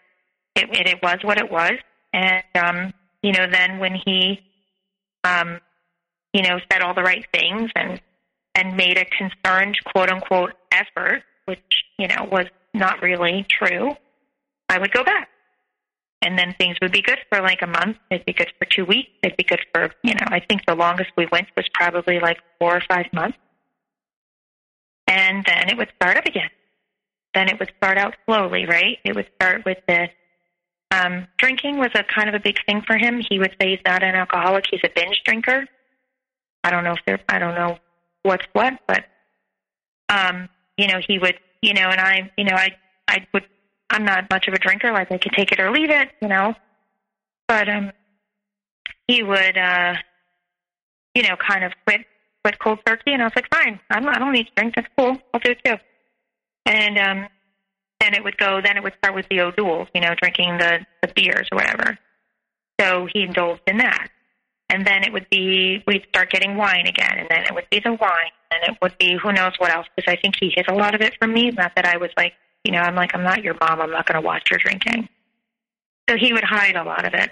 It it, it was what it was. And um, you know, then when he um, you know, said all the right things and and made a concerned quote unquote effort, which, you know, was not really true, I would go back. And then things would be good for like a month. They'd be good for two weeks. They'd be good for, you know, I think the longest we went was probably like four or five months. And then it would start up again. Then it would start out slowly, right? It would start with the um, drinking was a kind of a big thing for him. He would say he's not an alcoholic; he's a binge drinker. I don't know if there, I don't know what's what, but um, you know, he would, you know, and I, you know, I, I would, I'm not much of a drinker. Like I could take it or leave it, you know, but um, he would, uh, you know, kind of quit, quit cold turkey, and I was like, fine, I'm, I don't need to drink. That's cool. I'll do it too. And um, then it would go. Then it would start with the O'Doul's, you know, drinking the the beers or whatever. so he indulged in that. And then it would be we'd start getting wine again, and then it would be the wine, and it would be who knows what else. Because I think he hid a lot of it from me. Not that I was like, you know, I'm like, I'm not your mom. I'm not going to watch your drinking. So he would hide a lot of it.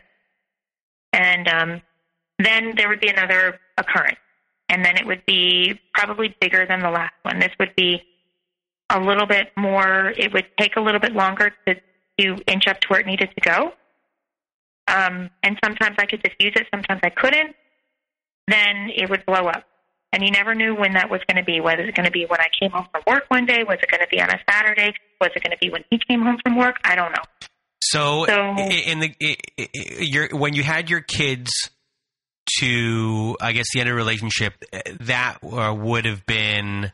And um, then there would be another occurrence, and then it would be probably bigger than the last one. This would be a little bit more. It would take a little bit longer to to inch up to where it needed to go. Um, and sometimes I could diffuse it, sometimes I couldn't. Then it would blow up. And you never knew when that was going to be. Whether it going to be when I came home from work one day? Was it going to be on a Saturday? Was it going to be when he came home from work? I don't know. So, So- in the i- i- your when you had your kids to I guess the end of the relationship, that uh, would have been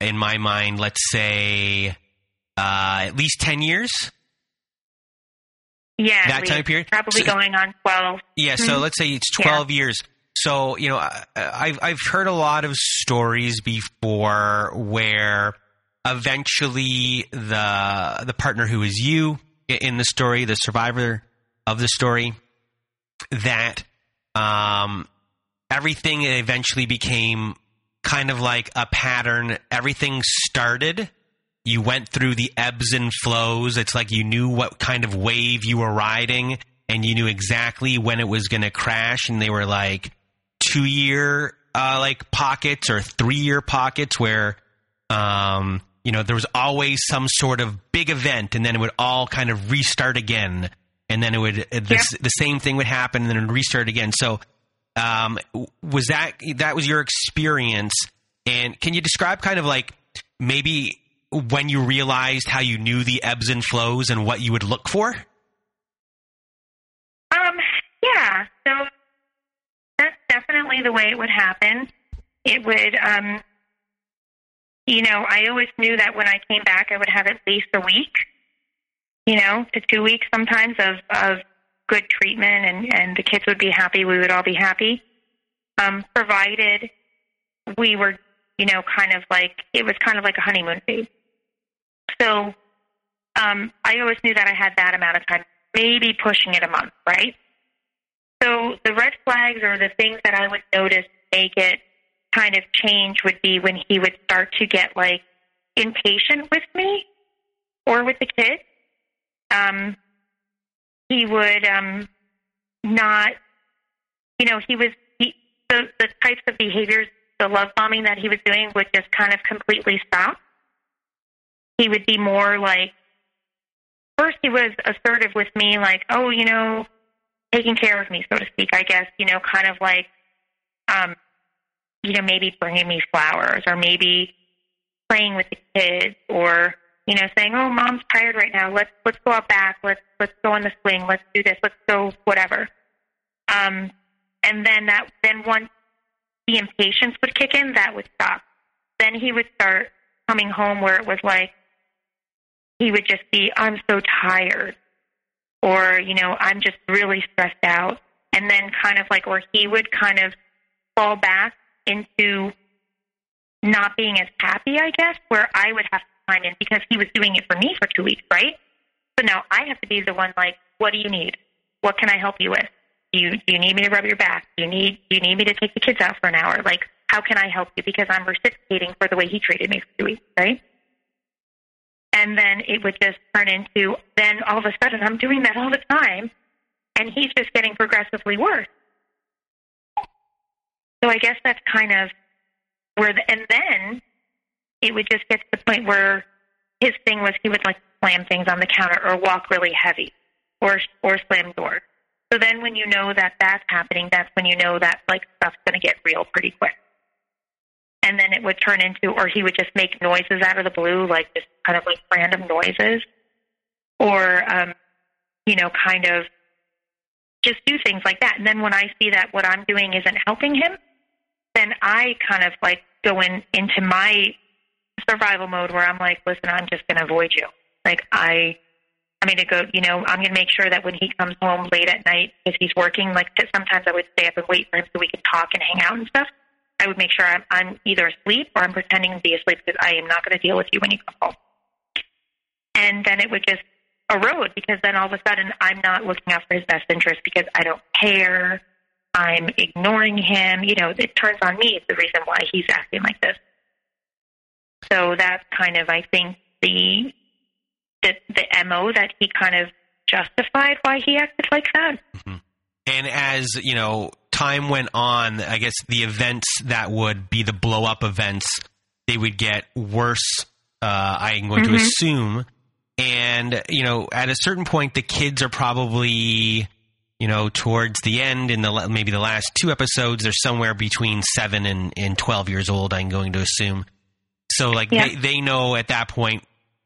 in my mind, let's say uh, at least ten years. Yeah, That time period? Probably So- going on twelve. Yeah, so Mhm. let's say it's Yeah. 12 years. So, you know, I- I've, I've heard a lot of stories before where eventually the, the partner who is you in the story, the survivor of the story, that, um, everything eventually became kind of like a pattern. Everything started. You went through the ebbs and flows. It's like you knew what kind of wave you were riding and you knew exactly when it was going to crash. And they were like two year, uh, like pockets or three year pockets where, um, you know, there was always some sort of big event and then it would all kind of restart again. And then it would, uh, the, the same thing would happen and then it would restart again. So, um, was that that was your experience? And can you describe kind of like maybe when you realized how you knew the ebbs and flows and what you would look for? Um, yeah. So that's definitely the way it would happen. It would, um, you know, I always knew that when I came back, I would have at least a week, you know, to two weeks sometimes of of good treatment, and and the kids would be happy. We would all be happy, um, provided we were, you know, kind of like it was kind of like a honeymoon phase. So um, I always knew that I had that amount of time, maybe pushing it a month, right? So the red flags or the things that I would notice make it kind of change would be when he would start to get like impatient with me or with the kids. Um, he would um, not, you know, he was he, the the types of behaviors, the love bombing that he was doing would just kind of completely stop. He would be more like first he was assertive with me, like, oh, you know, taking care of me, so to speak, I guess, you know, kind of like, um, you know, maybe bringing me flowers or maybe playing with the kids or, you know, saying, oh, mom's tired right now. Let's, let's go out back. Let's, let's go on the swing. Let's do this. Let's go whatever. Um, and then that, then once the impatience would kick in, that would stop. Then he would start coming home where it was like, he would just be, I'm so tired. Or, you know, I'm just really stressed out. And then kind of like, or he would kind of fall back into not being as happy, I guess, where I would have to in because he was doing it for me for two weeks, right? So now I have to be the one like, what do you need? What can I help you with? Do you do you need me to rub your back? Do you need do you need me to take the kids out for an hour? Like, how can I help you? Because I'm reciprocating for the way he treated me for two weeks, right? And then it would just turn into then all of a sudden I'm doing that all the time and he's just getting progressively worse. So I guess that's kind of where the, and then it would just get to the point where his thing was he would like slam things on the counter or walk really heavy or or slam doors. So then when you know that that's happening, that's when you know that like stuff's going to get real pretty quick. And then it would turn into, or he would just make noises out of the blue, like just kind of like random noises, or um, you know, kind of just do things like that. And then when I see that what I'm doing isn't helping him, then I kind of like go in into my survival mode where I'm like, listen, I'm just going to avoid you. Like I, I'm going to go, you know, I'm going to make sure that when he comes home late at night, because he's working, like sometimes I would stay up and wait for him so we could talk and hang out and stuff. I would make sure I'm, I'm either asleep or I'm pretending to be asleep because I am not going to deal with you when you come home. And then it would just erode because then all of a sudden I'm not looking out for his best interest because I don't care. I'm ignoring him. You know, it turns on me. It's the reason why he's acting like this. So that's kind of, I think, the the the mo that he kind of justified why he acted like that. Mm-hmm. And as you know, time went on. I guess the events that would be the blow up events, they would get worse. Uh, I'm going mm-hmm. to assume, and you know, at a certain point, the kids are probably you know, towards the end in the maybe the last two episodes, they're somewhere between seven and, and twelve years old. I'm going to assume. So like yeah. they they know at that point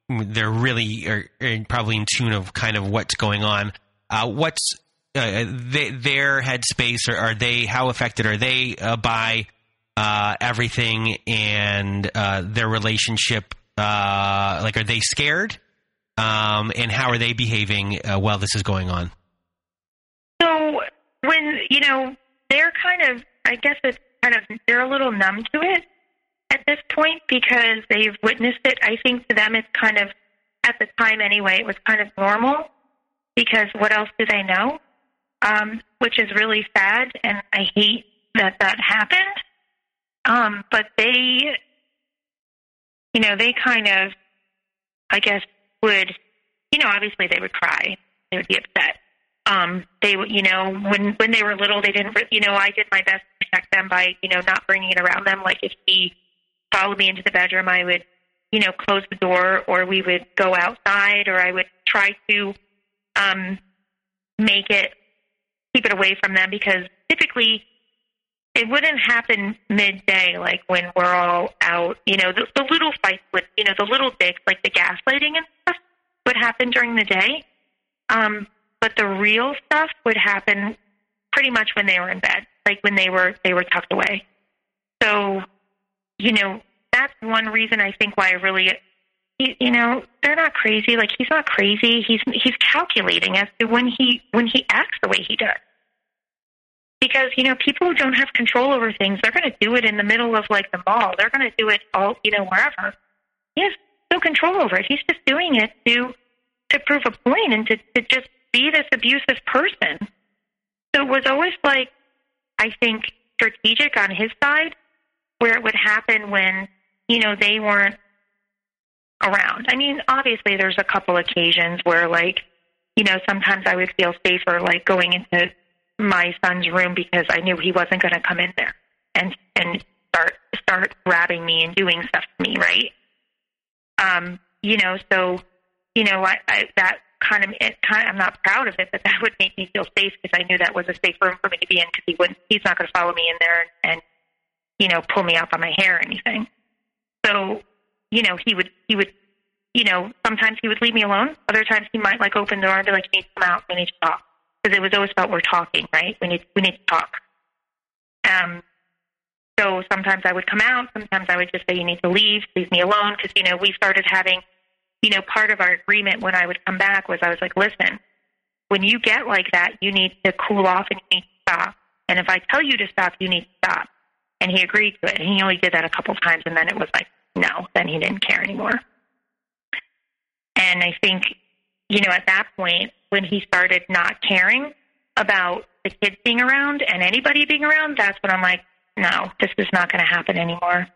they're really are, are probably in tune of kind of what's going on. Uh, what's uh, they, their headspace? Or are they how affected are they uh, by uh, everything and uh, their relationship? Uh, like, are they scared? Um, and how are they behaving while this is going on? So when you know they're kind of, I guess it's kind of they're a little numb to it at this point because they've witnessed it. I think to them it's kind of at the time anyway, it was kind of normal because what else do they know? Um, which is really sad, and I hate that that happened. Um, but they, you know, they kind of, I guess, would, you know, obviously they would cry, they would be upset, um, they, would, you know, when when they were little, they didn't, you know, I did my best to protect them by, you know, not bringing it around them. Like if he followed me into the bedroom, I would, you know, close the door, or we would go outside, or I would try to um, make it keep it away from them because typically it wouldn't happen midday like when we're all out. You know, the, the little fights would, you know, the little dicks like the gaslighting and stuff would happen during the day. Um, but the real stuff would happen pretty much when they were in bed, like when they were they were tucked away. So, you know, that's one reason I think why I really you know, they're not crazy. Like he's not crazy. He's he's calculating as to when he when he acts the way he does. Because you know, people who don't have control over things, they're going to do it in the middle of like the mall. They're going to do it all, you know, wherever. He has no control over it. He's just doing it to to prove a point and to to just be this abusive person. So it was always like, I think, strategic on his side, where it would happen when, you know, they weren't around. I mean, obviously, there's a couple occasions where, like, you know, sometimes I would feel safer, like, going into my son's room because I knew he wasn't going to come in there and and start start grabbing me and doing stuff to me, right? Um, you know, so you know, I, I that kind of it kind of, I'm not proud of it, but that would make me feel safe because I knew that was a safe room for me to be in because he wouldn't he's not going to follow me in there and, and you know pull me up on my hair or anything. So you know he would he would you know sometimes he would leave me alone. Other times he might like open the door and be like, "You need to come out. We need to talk." Because it was always about we're talking, right? We need we need to talk. Um. So sometimes I would come out. Sometimes I would just say, "You need to leave. Leave me alone." Because you know we started having you know, part of our agreement when I would come back was I was like, listen, when you get like that, you need to cool off and you need to stop. And if I tell you to stop, you need to stop. And he agreed to it. And he only did that a couple times. And then it was like, no, then he didn't care anymore. And I think, you know, at that point, when he started not caring about the kids being around and anybody being around, that's when I'm like, no, this is not going to happen anymore.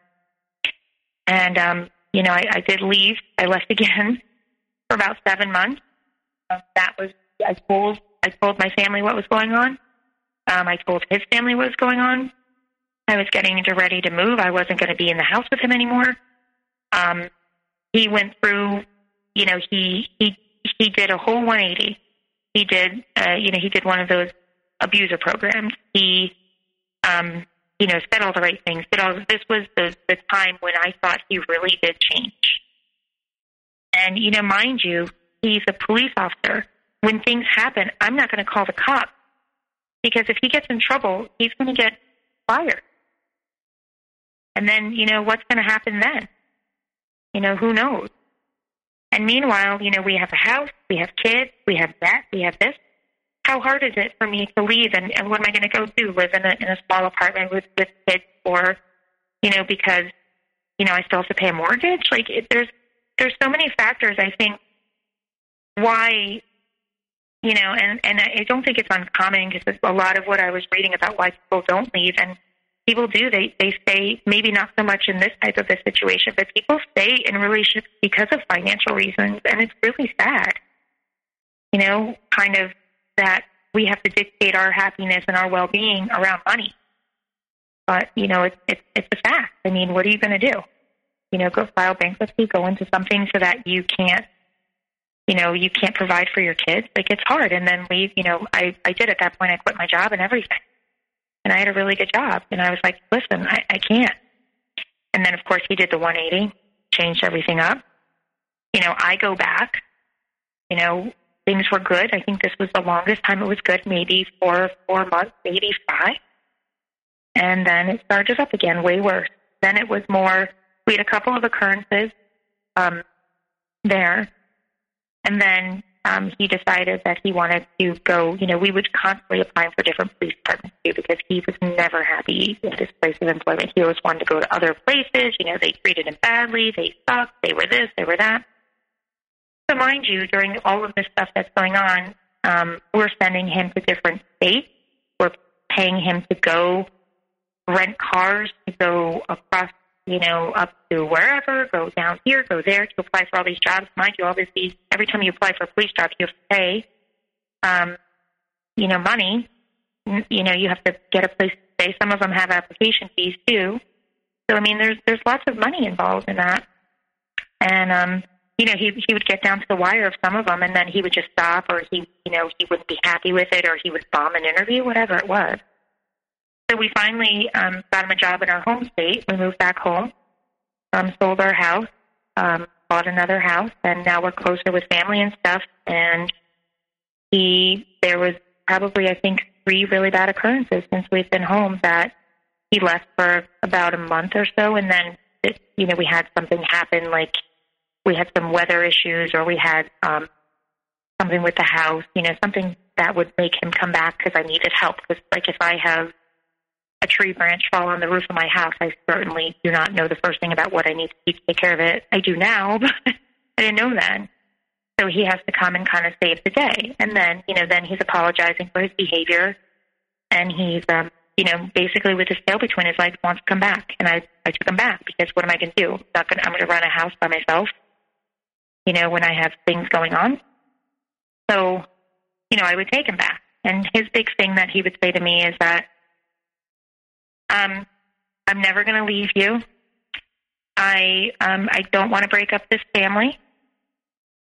And um, you know, I, I did leave. I left again for about seven months. Um, that was I told I told my family what was going on. Um, I told his family what was going on. I was getting into ready to move. I wasn't going to be in the house with him anymore. Um, he went through, you know, he he he did a whole 180. He did, uh, you know, he did one of those abuser programs. He um, you know, said all the right things, did all this was the, the time when I thought he really did change. And, you know, mind you, he's a police officer. When things happen, I'm not going to call the cops because if he gets in trouble, he's going to get fired. And then, you know, what's going to happen then? You know, who knows? And meanwhile, you know, we have a house, we have kids, we have that, we have this how hard is it for me to leave and, and what am I going to go do? Live in a in a small apartment with with kids, or you know, because you know I still have to pay a mortgage. Like it, there's there's so many factors. I think why, you know, and and I don't think it's uncommon because a lot of what I was reading about why people don't leave and people do they they stay maybe not so much in this type of a situation, but people stay in relationships because of financial reasons, and it's really sad. You know, kind of that we have to dictate our happiness and our well being around money. But you know, it's it's it's a fact. I mean, what are you going to do? You know, go file bankruptcy, go into something so that you can't, you know, you can't provide for your kids. Like it's hard, and then leave. You know, I I did at that point. I quit my job and everything, and I had a really good job. And I was like, listen, I, I can't. And then of course he did the 180, changed everything up. You know, I go back. You know, things were good. I think this was the longest time it was good, maybe four four months, maybe five. And then it started up again, way worse. Then it was more. We had a couple of occurrences um, there, and then um, he decided that he wanted to go. You know, we would constantly apply for different police departments too because he was never happy with his place of employment. He always wanted to go to other places. You know, they treated him badly. They sucked. They were this. They were that. So, mind you, during all of this stuff that's going on, um, we're sending him to different states. We're paying him to go rent cars to go across, you know, up to wherever, go down here, go there to apply for all these jobs. Mind you, all these, every time you apply for a police job, you have to pay, um, you know, money. You know, you have to get a place to stay. Some of them have application fees too. So, I mean, there's there's lots of money involved in that. And um, you know, he he would get down to the wire of some of them, and then he would just stop, or he, you know, he wouldn't be happy with it, or he would bomb an interview, whatever it was. We finally um, got him a job in our home state. We moved back home, um, sold our house, um, bought another house, and now we're closer with family and stuff. And he, there was probably, I think, three really bad occurrences since we've been home that he left for about a month or so, and then, it, you know, we had something happen, like we had some weather issues, or we had um, something with the house, you know, something that would make him come back because I needed help. Because, like, if I have a tree branch fall on the roof of my house, I certainly do not know the first thing about what I need to do to take care of it. I do now, but I didn't know then. So he has to come and kind of save the day. And then, you know, then he's apologizing for his behavior. And he's, um, you know, basically with his tail between his legs wants to come back. And I, I took him back because what am I going to do? I'm not going I'm going to run a house by myself, you know, when I have things going on. So, you know, I would take him back. And his big thing that he would say to me is that um, I'm never going to leave you. I um, I don't want to break up this family.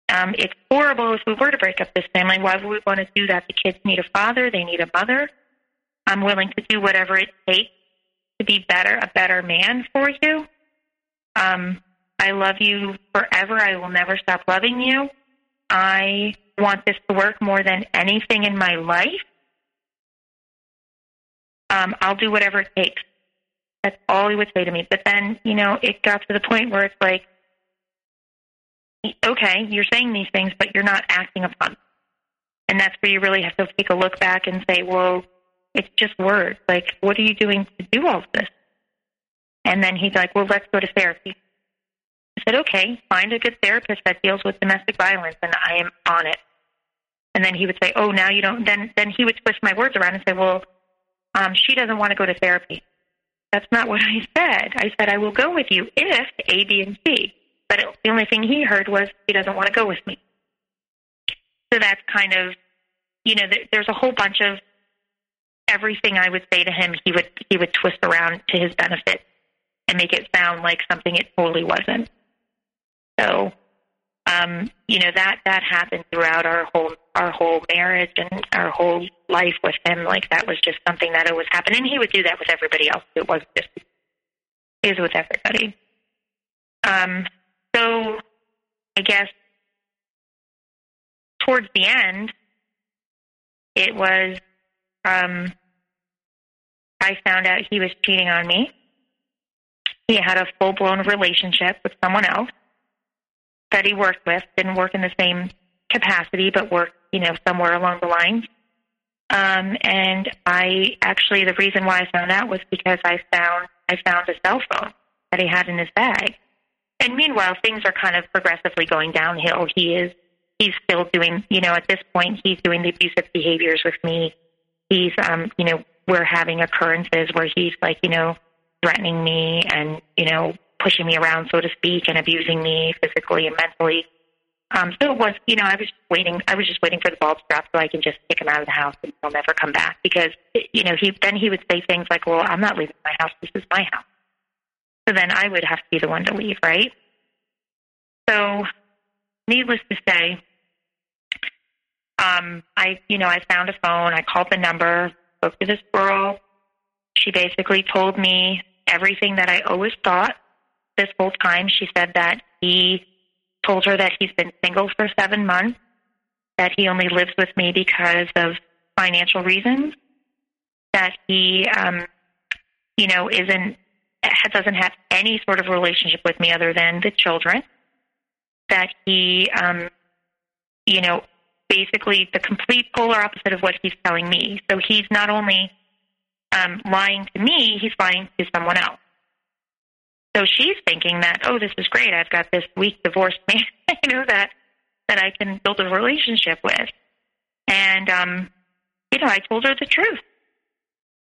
Um, it's horrible if we were to break up this family. Why would we want to do that? The kids need a father. They need a mother. I'm willing to do whatever it takes to be better, a better man for you. Um, I love you forever. I will never stop loving you. I want this to work more than anything in my life um, I'll do whatever it takes. That's all he would say to me. But then, you know, it got to the point where it's like, okay, you're saying these things, but you're not acting upon them. And that's where you really have to take a look back and say, well, it's just words. Like, what are you doing to do all of this? And then he's like, well, let's go to therapy. I said, okay, find a good therapist that deals with domestic violence, and I am on it. And then he would say, oh, now you don't. Then then he would twist my words around and say, well, um, she doesn't want to go to therapy. That's not what I said. I said, I will go with you if A, B, and C. But it, the only thing he heard was, he doesn't want to go with me. So that's kind of, you know, there, there's a whole bunch of everything I would say to him, he would he would twist around to his benefit and make it sound like something it totally wasn't. So um, you know that that happened throughout our whole our whole marriage and our whole life with him. Like that was just something that always happened, and he would do that with everybody else. It wasn't just is with everybody. Um, so I guess towards the end, it was um, I found out he was cheating on me. He had a full blown relationship with someone else that he worked with didn't work in the same capacity, but worked, you know, somewhere along the lines. Um, and I actually, the reason why I found out was because I found I found a cell phone that he had in his bag. And meanwhile, things are kind of progressively going downhill. He is he's still doing, you know, at this point, he's doing the abusive behaviors with me. He's, um, you know, we're having occurrences where he's like, you know, threatening me and, you know, pushing me around, so to speak, and abusing me physically and mentally. Um, so it was, you know, I was waiting. I was just waiting for the ball to drop so I can just kick him out of the house and he'll never come back. Because, you know, he then he would say things like, "Well, I'm not leaving my house. This is my house." So then I would have to be the one to leave, right? So, needless to say, um, I, you know, I found a phone. I called the number, spoke to this girl. She basically told me everything that I always thought this whole time. She said that he told her that he's been single for seven months, that he only lives with me because of financial reasons, that he, um, you know, isn't doesn't have any sort of relationship with me other than the children. That he, um, you know, basically the complete polar opposite of what he's telling me. So he's not only um, lying to me, he's lying to someone else. So she's thinking that, oh, this is great. I've got this weak divorced man, you know, that that I can build a relationship with. And um, you know, I told her the truth.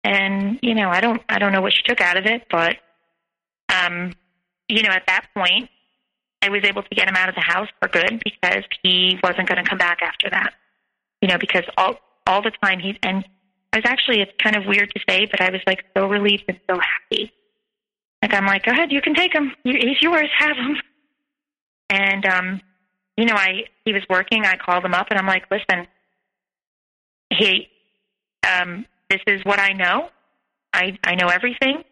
And, you know, I don't I don't know what she took out of it, but um, you know, at that point I was able to get him out of the house for good because he wasn't going to come back after that. You know, because all all the time he's and I was actually it's kind of weird to say, but I was like so relieved and so happy like I'm like, go ahead, you can take him. He's yours. Have him. And um, you know, I he was working. I called him up and I'm like, listen, he, um, this is what I know. I I know everything.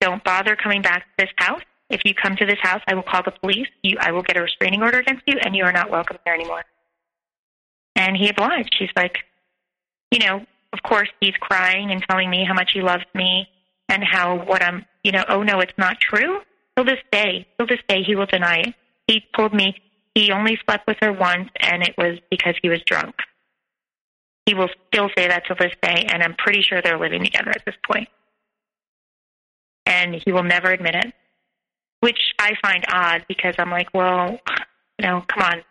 Don't bother coming back to this house. If you come to this house, I will call the police. You, I will get a restraining order against you, and you are not welcome here anymore. And he obliged. He's like, you know, of course, he's crying and telling me how much he loves me and how what I'm you know, oh no, it's not true. Till this day, till this day, he will deny it. He told me he only slept with her once, and it was because he was drunk. He will still say that to this day, and I'm pretty sure they're living together at this point. And he will never admit it, which I find odd because I'm like, well, you know, come on,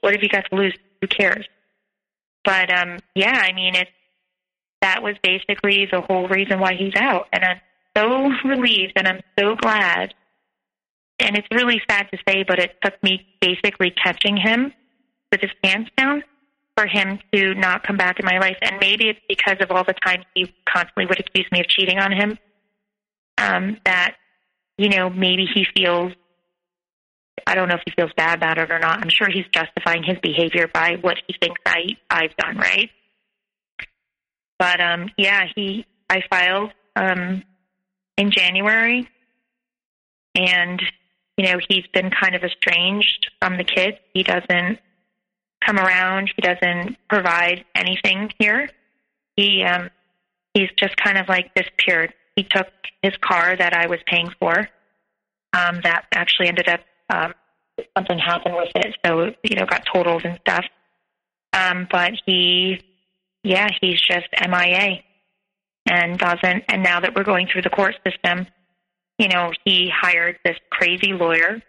what have you got to lose? Who cares? But um, yeah, I mean, it that was basically the whole reason why he's out, and I'm so relieved and I'm so glad. And it's really sad to say, but it took me basically catching him with his pants down for him to not come back in my life. And maybe it's because of all the time he constantly would accuse me of cheating on him. Um, that, you know, maybe he feels I don't know if he feels bad about it or not. I'm sure he's justifying his behavior by what he thinks I I've done, right? But um yeah, he I filed um in January. And, you know, he's been kind of estranged from the kids. He doesn't come around. He doesn't provide anything here. He, um, he's just kind of like disappeared. He took his car that I was paying for. Um, that actually ended up, um, something happened with it. So, you know, got totaled and stuff. Um, but he, yeah, he's just MIA and doesn't. And now that we're going through the court system, you know, he hired this crazy lawyer,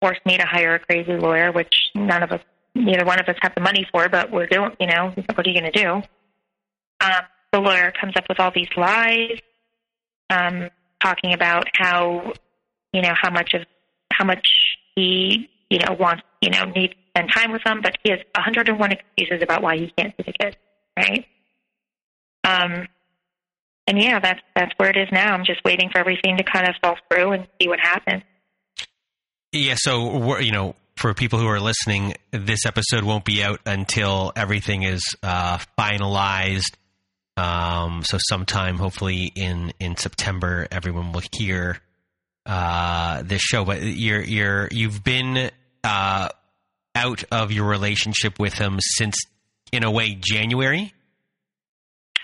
forced me to hire a crazy lawyer, which none of us, neither one of us have the money for, but we're doing, you know, what are you going to do? Um, the lawyer comes up with all these lies, um, talking about how, you know, how much of, how much he, you know, wants, you know, needs spend time with them, but he has 101 excuses about why he can't see the kids, right? Um, and yeah, that's that's where it is now. I'm just waiting for everything to kind of fall through and see what happens. Yeah, so you know, for people who are listening, this episode won't be out until everything is uh, finalized. Um, so sometime, hopefully in in September, everyone will hear uh, this show. But you're you're you've been uh, out of your relationship with him since, in a way, January.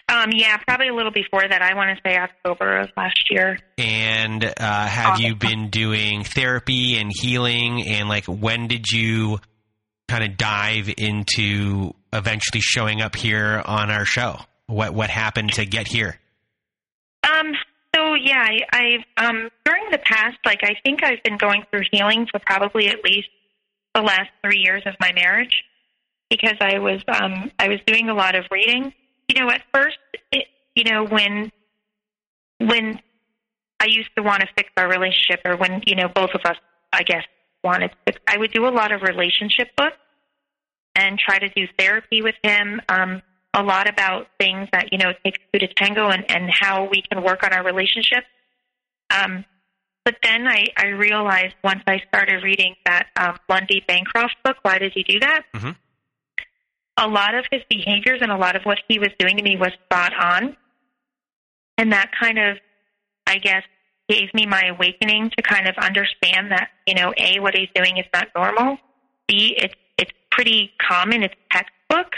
Um, yeah, probably a little before that. I want to say October of last year. And uh, have you been doing therapy and healing? And like, when did you kind of dive into eventually showing up here on our show? What what happened to get here? Um. So yeah, I, I've um during the past, like I think I've been going through healing for probably at least the last three years of my marriage because I was um, I was doing a lot of reading. You know, at first, it, you know, when when I used to want to fix our relationship, or when you know both of us, I guess, wanted, to, I would do a lot of relationship books and try to do therapy with him. Um, a lot about things that you know it takes two to tango, and, and how we can work on our relationship. Um, but then I, I realized once I started reading that um, Lundy Bancroft book, Why Did He Do That? Mm-hmm. A lot of his behaviors and a lot of what he was doing to me was spot on. And that kind of, I guess, gave me my awakening to kind of understand that, you know, A, what he's doing is not normal. B, it's, it's pretty common, it's textbook.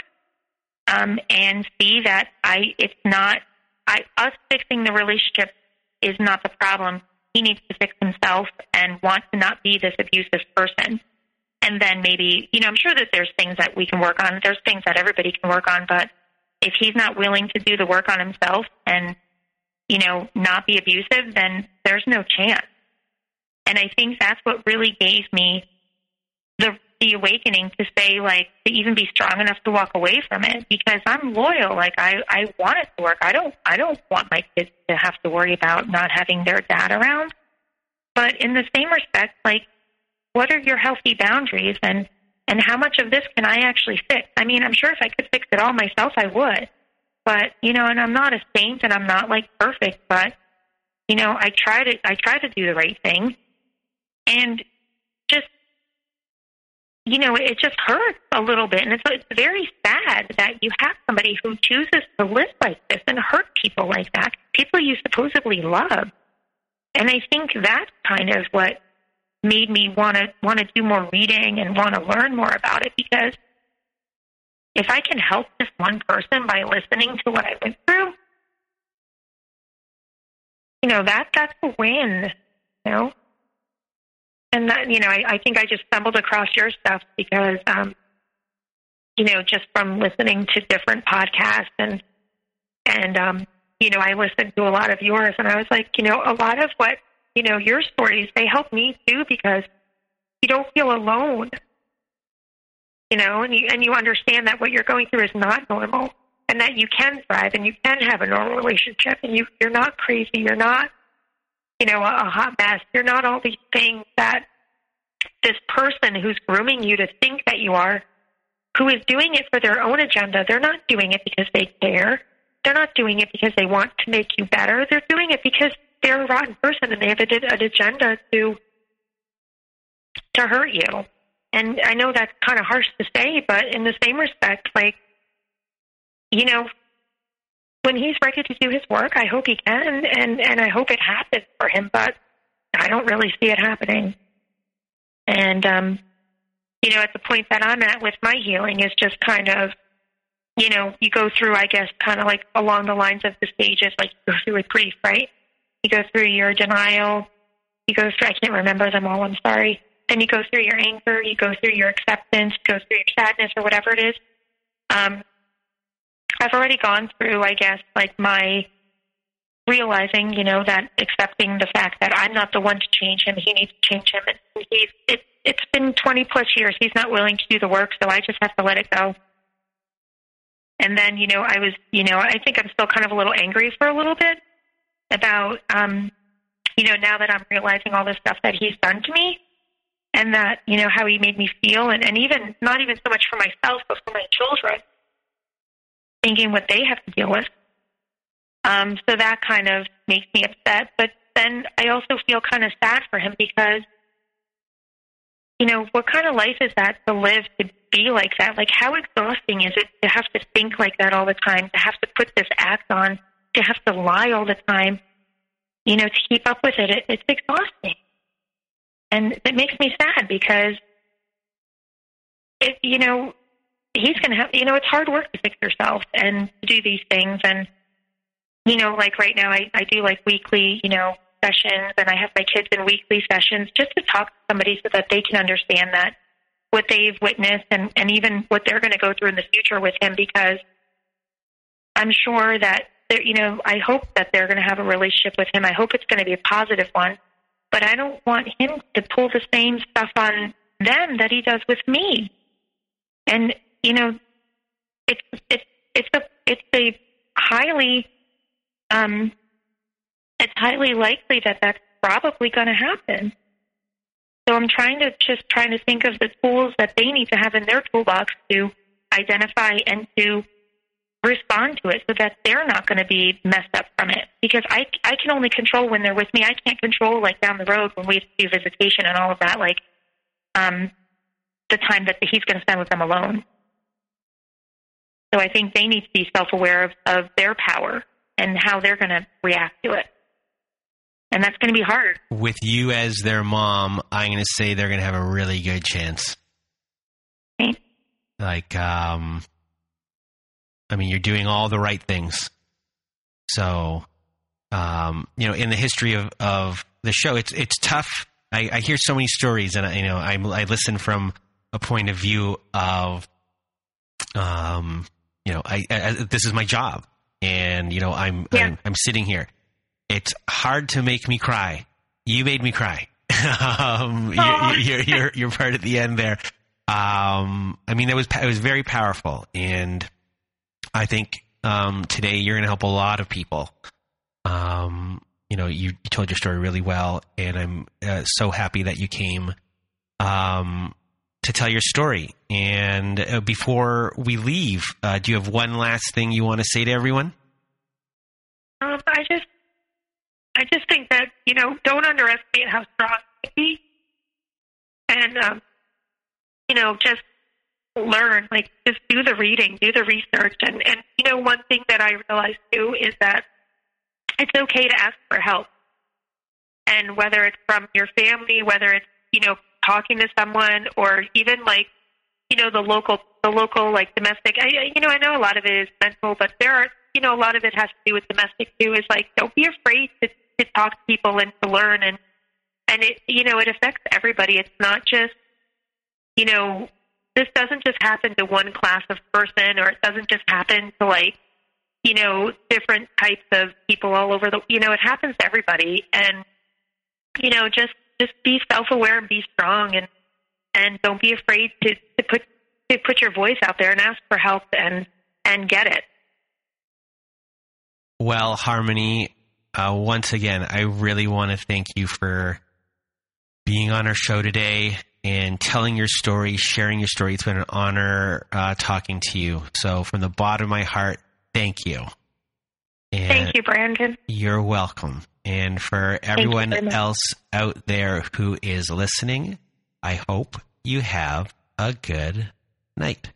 Um, and C, that I, it's not, I, us fixing the relationship is not the problem he needs to fix himself and want to not be this abusive person. And then maybe, you know, I'm sure that there's things that we can work on. There's things that everybody can work on, but if he's not willing to do the work on himself and, you know, not be abusive, then there's no chance. And I think that's what really gave me the the awakening to say like to even be strong enough to walk away from it because I'm loyal. Like I I want it to work. I don't I don't want my kids to have to worry about not having their dad around. But in the same respect, like what are your healthy boundaries and and how much of this can I actually fix? I mean, I'm sure if I could fix it all myself, I would. But you know, and I'm not a saint and I'm not like perfect, but you know, I try to I try to do the right thing. And you know, it just hurts a little bit. And it's, it's very sad that you have somebody who chooses to live like this and hurt people like that, people you supposedly love. And I think that's kind of what made me want to want to do more reading and want to learn more about it because if I can help this one person by listening to what I went through, you know, that that's a win, you know and that you know I, I think I just stumbled across your stuff because um, you know just from listening to different podcasts and and um, you know I listened to a lot of yours and I was like you know a lot of what you know your stories they help me too because you don't feel alone. You know and you and you understand that what you're going through is not normal and that you can thrive and you can have a normal relationship and you you're not crazy you're not you know, a, hot mess. You're not all these things that this person who's grooming you to think that you are, who is doing it for their own agenda. They're not doing it because they care. They're not doing it because they want to make you better. They're doing it because they're a rotten person and they have a, an agenda to to hurt you. And I know that's kind of harsh to say, but in the same respect, like, you know, when he's ready to do his work, I hope he can, and and I hope it happens for him. But I don't really see it happening. And um, you know, at the point that I'm at with my healing is just kind of, you know, you go through, I guess, kind of like along the lines of the stages, like you go through with grief, right? You go through your denial, you go through, I can't remember them all, I'm sorry. Then you go through your anger, you go through your acceptance, you go through your sadness or whatever it is. Um, I've already gone through, I guess, like my realizing, you know, that accepting the fact that I'm not the one to change him. He needs to change him. And he's it, it's been 20 plus years. He's not willing to do the work, so I just have to let it go. And then, you know, I was, you know, I think I'm still kind of a little angry for a little bit about, um, you know, now that I'm realizing all the stuff that he's done to me and that, you know, how he made me feel and, and even not even so much for myself, but for my children thinking what they have to deal with. Um, so that kind of makes me upset. But then I also feel kind of sad for him because, you know, what kind of life is that to live to be like that? Like, how exhausting is it to have to think like that all the time, to have to put this act on, to have to lie all the time, you know, to keep up with it? it it's exhausting. And it makes me sad because, it, you know, he's going to have, you know, it's hard work to fix yourself and to do these things. And, you know, like right now, I, I do like weekly, you know, sessions and I have my kids in weekly sessions just to talk to somebody so that they can understand that what they've witnessed and, and even what they're going to go through in the future with him because I'm sure that, they you know, I hope that they're going to have a relationship with him. I hope it's going to be a positive one. But I don't want him to pull the same stuff on them that he does with me. And you know, it's it's it's a it's a highly um it's highly likely that that's probably going to happen. So I'm trying to just trying to think of the tools that they need to have in their toolbox to identify and to respond to it so that they're not going to be messed up from it because I I can only control when they're with me. I can't control like down the road when we do visitation and all of that like um the time that he's going to spend with them alone. So I think they need to be self-aware of, of their power and how they're going to react to it. And that's going to be hard. With you as their mom, I'm going to say they're going to have a really good chance. Okay. Like, um, I mean, you're doing all the right things. So, um, you know, in the history of, of the show, it's it's tough. I, I hear so many stories, and I, you know, I, I listen from a point of view of, um, you know, I, I this is my job, and you know, I'm, Yeah. I'm I'm sitting here. It's hard to make me cry. You made me cry. um, Aw. your, your, your, your part at the end there. Um, I mean, that was it was very powerful, and I think um, today you're going to help a lot of people. Um, you know, you, you told your story really well, and I'm uh, so happy that you came um, to tell your story. And uh, before we leave, uh, do you have one last thing you want to say to everyone? Um, I just, I just think that you know, don't underestimate how strong it can be, and um, you know, just learn. Like, just do the reading, do the research, and and you know, one thing that I realized too is that it's okay to ask for help, and whether it's from your family, whether it's you know talking to someone, or even like you know the local the local like domestic. I you know I know a lot of it is mental but there are you know a lot of it has to do with domestic too is like don't be afraid to to talk to people and to learn. And and it you know it affects everybody. It's not just you know this doesn't just happen to one class of person or it doesn't just happen to like you know different types of people all over the you know it happens to everybody. And you know just just be self-aware and be strong and and don't be afraid to, to put to put your voice out there and ask for help and and get it. Well, Harmony, uh, once again, I really want to thank you for being on our show today and telling your story, sharing your story. It's been an honor uh, talking to you. So, from the bottom of my heart, thank you. And Thank you, Brandon. You're welcome. And for everyone else out there who is listening, I hope you have a good night.